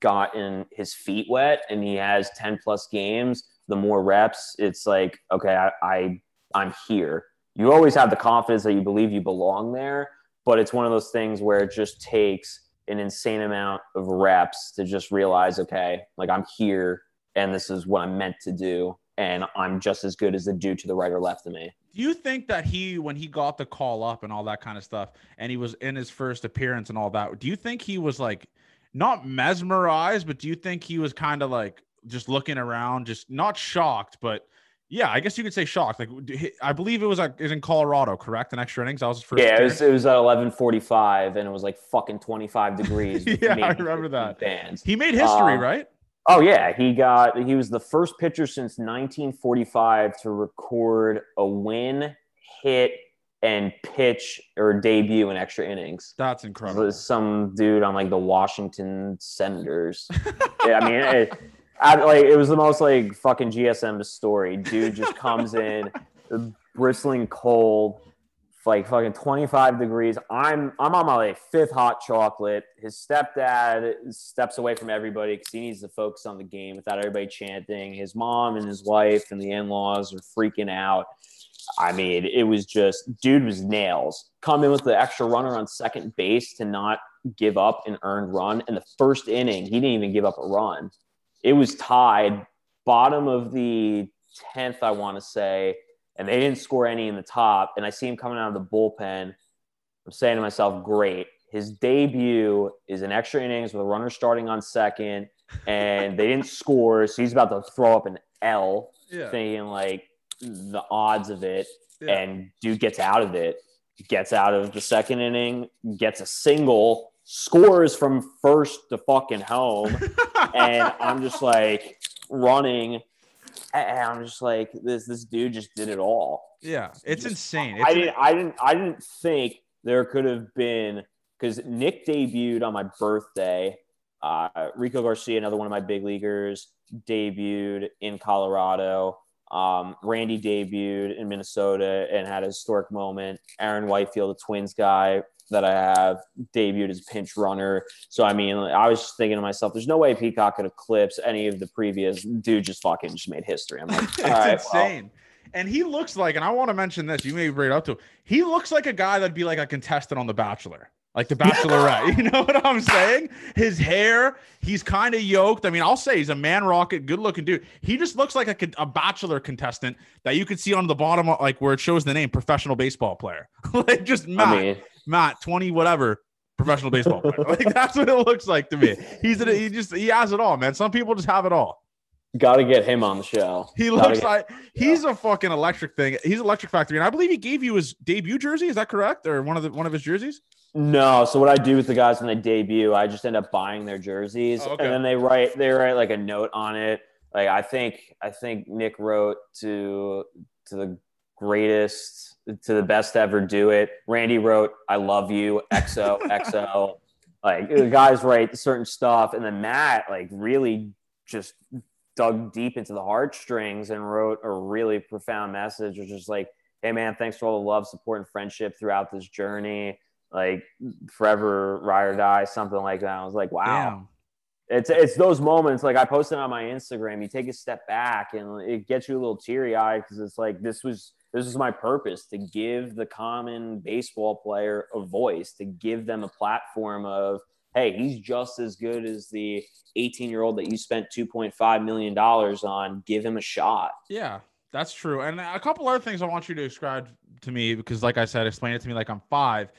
B: gotten his feet wet and he has 10 plus games, the more reps, it's like, okay, I, I I'm here. You always have the confidence that you believe you belong there, but it's one of those things where it just takes an insane amount of reps to just realize, okay, like I'm here and this is what I'm meant to do. And I'm just as good as the dude to the right or left of me.
A: Do you think that he, when he got the call up and all that kind of stuff, and he was in his first appearance and all that, do you think he was like not mesmerized, but do you think he was kind of like just looking around, just not shocked, but yeah, I guess you could say shocked. Like I believe it was like is in Colorado, correct? In extra innings, I was first.
B: Yeah, it was, it was at eleven forty five, and it was like fucking twenty five degrees.
A: Yeah, I remember that.
B: Fans.
A: He made history,
B: Um,
A: right?
B: Oh yeah, he got he was the first pitcher since nineteen forty five to record a win, hit, and pitch or debut in extra innings.
A: That's incredible.
B: some dude on like the Washington Senators. yeah, I mean, it, I, like it was the most like fucking GSM story. Dude just comes in, bristling cold, like fucking 25 degrees. I'm I'm on my like fifth hot chocolate. His stepdad steps away from everybody because he needs to focus on the game without everybody chanting. His mom and his wife and the in-laws are freaking out. I mean, it was just dude was nails. Come in with the extra runner on second base to not give up an earned run. In the first inning, he didn't even give up a run. It was tied, bottom of the 10th, I want to say, and they didn't score any in the top. And I see him coming out of the bullpen. I'm saying to myself, great. His debut is an extra innings with a runner starting on second, and they didn't score. So he's about to throw up an L,
A: Yeah.
B: thinking like the odds of it
A: Yeah.
B: and dude gets out of it, gets out of the second inning, gets a single, scores from first to fucking home, and I'm just like running, and I'm just like this this dude just did it all.
A: yeah, it's
B: Just-
A: insane.
B: I didn't I didn't I didn't think there could have been because Nick debuted on my birthday. Uh, Rico Garcia, another one of my big leaguers, debuted in Colorado. Um, Randy debuted in Minnesota and had a historic moment. Aaron Whitefield, a Twins guy, that I have debuted as pinch runner. So I mean, I was just thinking to myself, there's no way Peacock could eclipse any of the previous. Dude just fucking just made history. I'm like,
A: it's right, insane. Well. And he looks like, and I want to mention this. You may bring it up to. He looks like a guy that'd be like a contestant on The Bachelor like the Bachelorette. you know what I'm saying? His hair, he's kind of yoked. I mean, I'll say he's a man rocket, good looking dude. He just looks like a, a Bachelor contestant that you could see on the bottom, like where it shows the name professional baseball player. like just Matt, I mean, Matt, 20, whatever, professional baseball player. like that's what it looks like to me. He's a, he just he has it all, man. Some people just have it all.
B: Got to get him on the show.
A: He
B: Gotta
A: looks like he's a fucking electric thing. He's electric factory, and I believe he gave you his debut jersey. Is that correct, or one of the one of his jerseys?
B: No. So what I do with the guys when they debut, I just end up buying their jerseys, oh, okay. and then they write they write like a note on it. Like I think I think Nick wrote to to the greatest to the best to ever do it. Randy wrote I love you XO XO. like the guys write certain stuff, and then Matt like really just dug deep into the heartstrings and wrote a really profound message, which is like, hey man, thanks for all the love, support, and friendship throughout this journey like forever ride or die, something like that. I was like, wow. Damn. It's it's those moments like I posted on my Instagram. You take a step back and it gets you a little teary eyed because it's like this was this was my purpose to give the common baseball player a voice, to give them a platform of hey, he's just as good as the 18 year old that you spent 2.5 million dollars on. Give him a shot.
A: Yeah, that's true. And a couple other things I want you to describe to me because, like I said, explain it to me like I'm five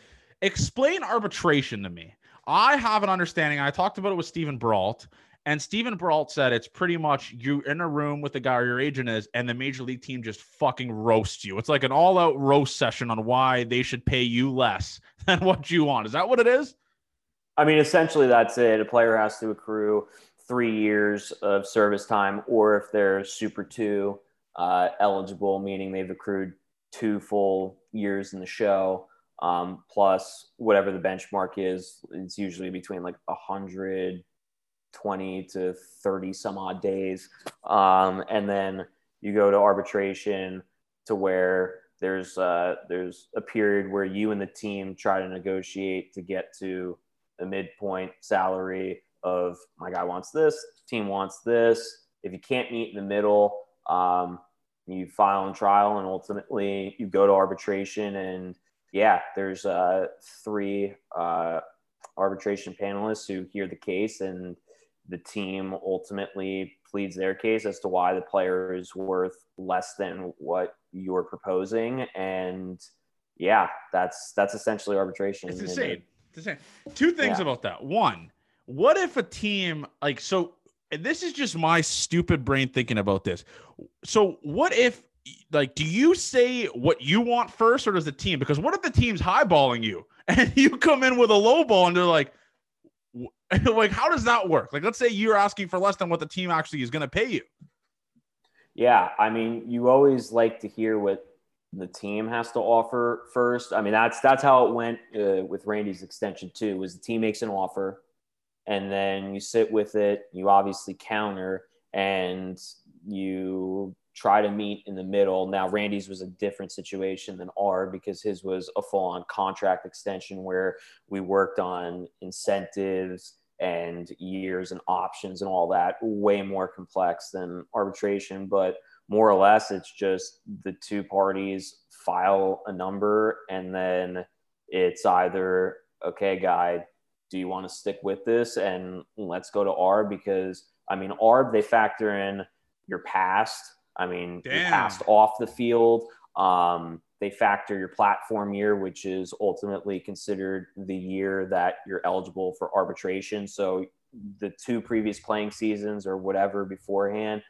A: Explain arbitration to me. I have an understanding. I talked about it with Steven Brault, and Steven Brault said it's pretty much you in a room with the guy your agent is, and the major league team just fucking roasts you. It's like an all out roast session on why they should pay you less than what you want. Is that what it is?
B: I mean, essentially, that's it. A player has to accrue three years of service time, or if they're Super Two uh, eligible, meaning they've accrued two full years in the show um, plus whatever the benchmark is. It's usually between like 120 to 30 some odd days. Um, and then you go to arbitration to where there's uh, there's a period where you and the team try to negotiate to get to a midpoint salary of my guy wants this, team wants this. If you can't meet in the middle, um, you file in trial and ultimately you go to arbitration and yeah, there's uh, three uh, arbitration panelists who hear the case, and the team ultimately pleads their case as to why the player is worth less than what you're proposing. And yeah, that's that's essentially arbitration.
A: It's insane. It's insane. Two things yeah. about that. One, what if a team like so? And this is just my stupid brain thinking about this. So, what if like do you say what you want first or does the team because what if the team's highballing you and you come in with a low ball and they're like like how does that work? Like let's say you're asking for less than what the team actually is going to pay you.
B: Yeah i mean you always like to hear what the team has to offer first. I mean that's that's how it went uh, with randy's extension too was the team makes an offer and then you sit with it you obviously counter and you try to meet in the middle. Now, Randy's was a different situation than our because his was a full on contract extension where we worked on incentives and years and options and all that, way more complex than arbitration. But more or less, it's just the two parties file a number and then it's either, okay, guy, do you want to stick with this? And let's go to ARB because, I mean, ARB, they factor in your past I mean, Damn. you passed off the field. Um, they factor your platform year, which is ultimately considered the year that you're eligible for arbitration. So the two previous playing seasons or whatever beforehand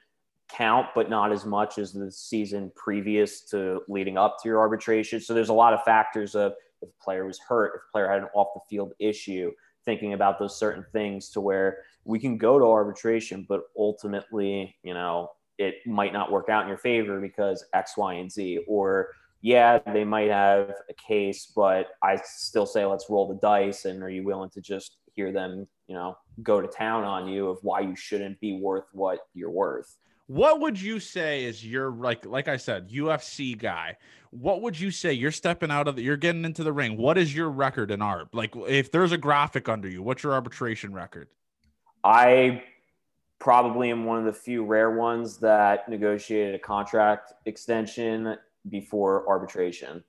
B: count, but not as much as the season previous to leading up to your arbitration. So there's a lot of factors of if a player was hurt, if a player had an off the field issue, thinking about those certain things to where we can go to arbitration, but ultimately, you know, it might not work out in your favor because X, Y, and Z. Or, yeah, they might have a case, but I still say let's roll the dice. And are you willing to just hear them, you know, go to town on you of why you shouldn't be worth what you're worth?
A: What would you say is your like like I said, UFC guy? What would you say you're stepping out of the, you're getting into the ring? What is your record in ARB? Like if there's a graphic under you, what's your arbitration record?
B: I probably am one of the few rare ones that negotiated a contract extension before arbitration.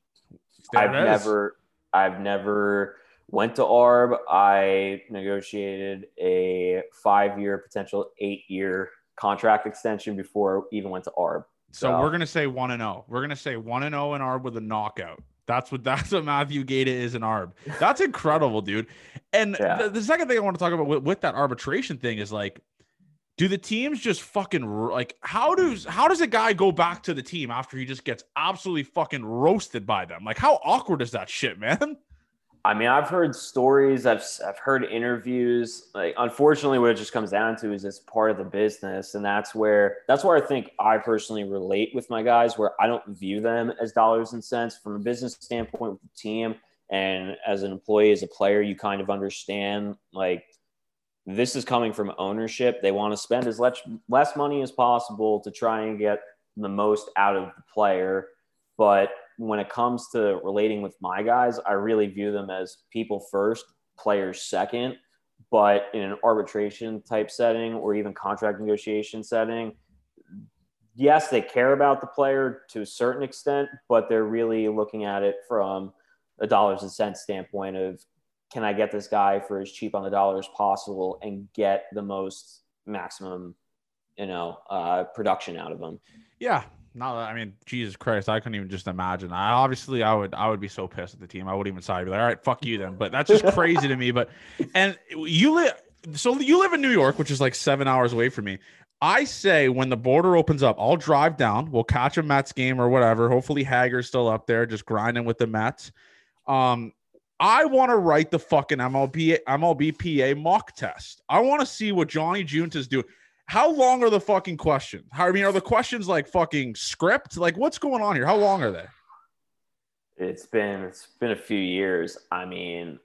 A: There
B: I've never I've never went to ARB. I negotiated a five year, potential eight year contract extension before even went to ARB.
A: So
B: So-
A: we're gonna say one and zero. We're gonna say one and zero in ARB with a knockout. That's what that's what Matthew Gaeta is in ARB. That's incredible, dude. And
B: Yeah.
A: the, the second thing I want to talk about with, with that arbitration thing is like, do the teams just fucking like how does how does a guy go back to the team after he just gets absolutely fucking roasted by them? Like how awkward is that shit, man?
B: I mean, I've heard stories, I've, I've heard interviews. Like, unfortunately, what it just comes down to is it's part of the business, and that's where that's where I think I personally relate with my guys, where I don't view them as dollars and cents from a business standpoint with the team, and as an employee, as a player, you kind of understand like this is coming from ownership. They want to spend as less less money as possible to try and get the most out of the player, but when it comes to relating with my guys, I really view them as people first, players second. But in an arbitration type setting or even contract negotiation setting, yes, they care about the player to a certain extent, but they're really looking at it from a dollars and cents standpoint of can I get this guy for as cheap on the dollar as possible and get the most maximum, you know, uh, production out of him.
A: Yeah. No, I mean, Jesus Christ, I couldn't even just imagine. I obviously I would I would be so pissed at the team. I wouldn't even side. I'd be like, all right, fuck you then. But that's just crazy to me. But and you live so you live in New York, which is like seven hours away from me. I say when the border opens up, I'll drive down. We'll catch a Mets game or whatever. Hopefully Hager's still up there, just grinding with the Mets. Um, I want to write the fucking MLB MLBPA mock test. I want to see what Johnny Junta's doing. How long are the fucking questions? How, I mean, are the questions like fucking script? Like, what's going on here? How long are they?
B: It's been it's been a few years. I mean,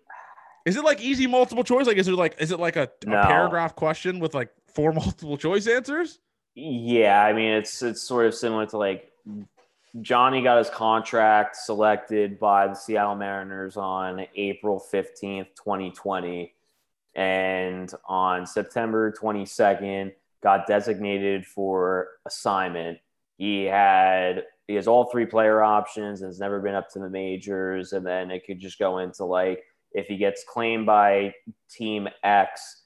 A: Is it like easy multiple choice? Like, is it like is it like a, a paragraph question with like four multiple choice answers?
B: Yeah, I mean it's it's sort of similar to like Johnny got his contract selected by the Seattle Mariners on April 15th, 2020 and on September 22nd got designated for assignment. He had he has all three player options and has never been up to the majors and then it could just go into like if he gets claimed by team X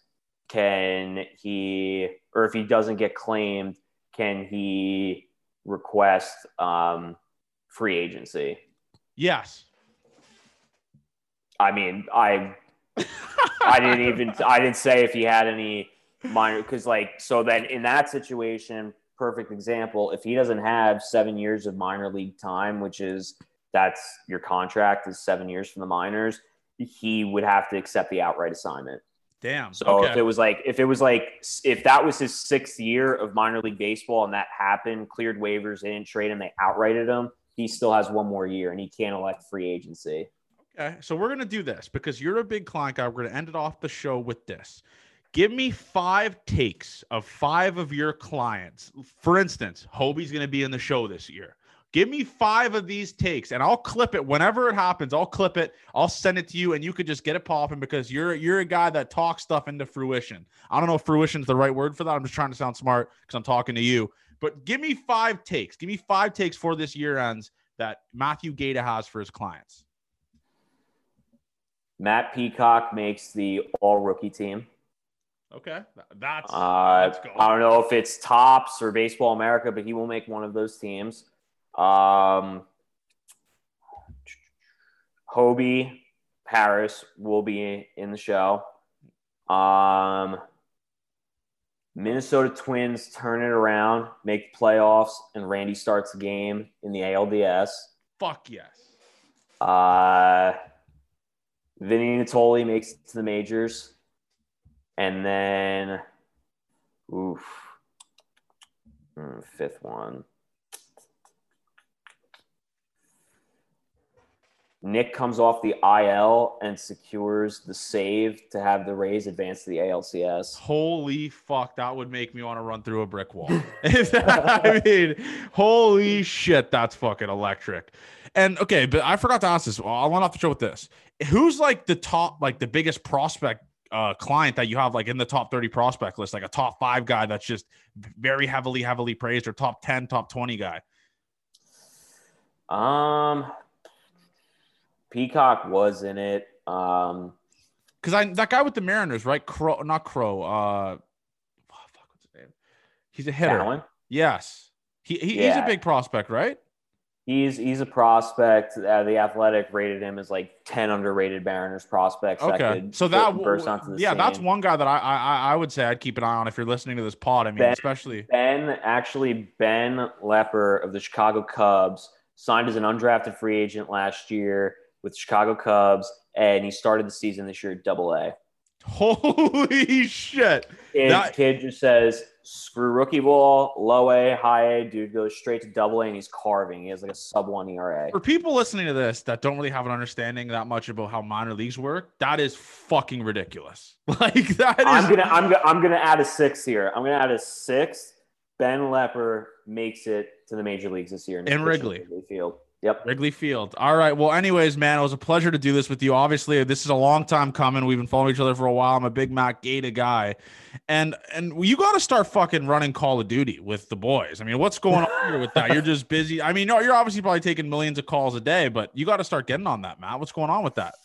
B: can he or if he doesn't get claimed can he request um, free agency
A: Yes.
B: i mean i i didn't even i didn't say if he had any minor because like so then in that situation perfect example if he doesn't have seven years of minor league time which is that's your contract is seven years from the minors he would have to accept the outright assignment
A: Damn.
B: So
A: okay.
B: if it was like if it was like if that was his sixth year of minor league baseball and that happened, cleared waivers, they didn't trade him, they outrighted him, he still has one more year and he can't elect free agency.
A: Okay, so we're gonna do this because you're a big client guy. We're gonna end it off the show with this. Give me five takes of five of your clients. For instance, Hobie's gonna be in the show this year. Give me five of these takes, and I'll clip it whenever it happens. I'll clip it. I'll send it to you, and you could just get it popping because you're you're a guy that talks stuff into fruition. I don't know if fruition is the right word for that. I'm just trying to sound smart because I'm talking to you. But give me five takes. Give me five takes for this year ends that Matthew Gaeta has for his clients.
B: Matt Peacock makes the all rookie team.
A: Okay, that's
B: Uh. I don't know if it's tops or baseball America, but he will make one of those teams. Um, Hobie Harris will be in the show. Um, Minnesota Twins turn it around, make the playoffs, and Randy starts the game in the ALDS.
A: Fuck yes.
B: Uh, Vinny Nittoli makes it to the majors. And then, oof, Hmm, fifth one. Nick comes off the IL and secures the save to have the Rays advance to the ALCS.
A: Holy fuck, that would make me want to run through a brick wall. I mean, holy shit, that's fucking electric. And okay, but I forgot to ask this. Well, I went off the show with this. Who's like the top, like the biggest prospect uh, client that you have like in the top 30 prospect list, like a top five guy that's just very heavily, heavily praised, or top 10, top 20 guy?
B: Um, Peacock was in it. Um,
A: because I that guy with the Mariners, right? Crow, not Crow. Uh, fuck, what's his name? He's a hitter. Yes, he, he he's a big prospect, right?
B: He's he's a prospect. Uh, the Athletic rated him as like ten underrated Mariners prospects.
A: Okay,
B: could
A: so that
B: burst onto the
A: yeah, that's one guy that I, I I would say I'd keep an eye on if you're listening to this pod. I mean,
B: Ben-
A: especially
B: Ben actually Ben Leeper of the Chicago Cubs signed as an undrafted free agent last year with Chicago Cubs, and he started the season this year at Double A.
A: holy shit.
B: Kid,
A: That-
B: kid just says screw rookie ball, low A, high A. Dude goes straight to Double A, and he's carving. He has like a sub one ERA.
A: For people listening to this that don't really have an understanding that much about how minor leagues work, that is fucking ridiculous. Like that is
B: I'm gonna I'm gonna I'm gonna add a six here. I'm gonna add a six. Ben Leeper makes it to the major leagues this year
A: In Wrigley.
B: Field. Yep.
A: Wrigley Field. All right. Well, anyways, man, it was a pleasure to do this with you. Obviously, this is a long time coming. We've been following each other for a while. I'm a big Mac Gaeta guy, and and you got to start fucking running Call of Duty with the boys. I mean, what's going on here with that? You're just busy. I mean, no, you're obviously probably taking millions of calls a day, but you got to start getting on that, Matt. What's going on with that?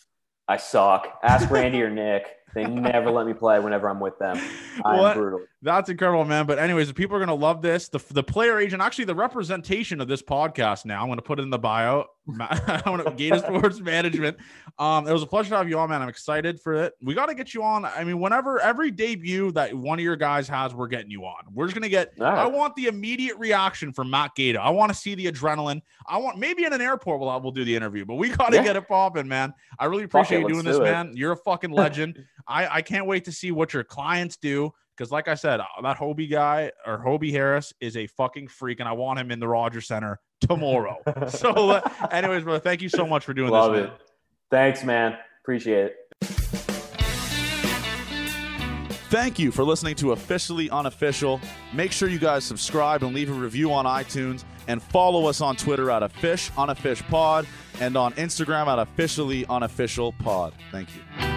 B: I suck. Ask Randy or Nick. They never let me play whenever I'm with them. I'm brutal.
A: That's incredible, man. But anyways, the people are gonna love this. The the player agent, actually, the representation of this podcast. Now, I'm gonna put it in the bio. I'm gonna Gaeta Sports Management. Um, it was a pleasure to have you on, man. I'm excited for it. We got to get you on. I mean, whenever every debut that one of your guys has, we're getting you on. We're just gonna get.
B: Right.
A: I want the immediate reaction from Matt Gaeta. I want to see the adrenaline. I want maybe in an airport we'll we'll do the interview, but we got to
B: Yeah.
A: get it popping, man. I really appreciate
B: it,
A: you doing
B: let's
A: this,
B: it.
A: man. You're a fucking legend. I I can't wait to see what your clients do because, like I said, uh, that Hobie guy or Hobie Harris is a fucking freak, and I want him in the Rogers Center tomorrow. so, uh, anyways, brother, thank you so much for doing
B: Love
A: this.
B: it. Thanks, man. Appreciate it.
C: Thank you for listening to Officially Unofficial. Make sure you guys subscribe and leave a review on iTunes and follow us on Twitter at a fish on a fish pod and on Instagram at officially unofficial pod. Thank you.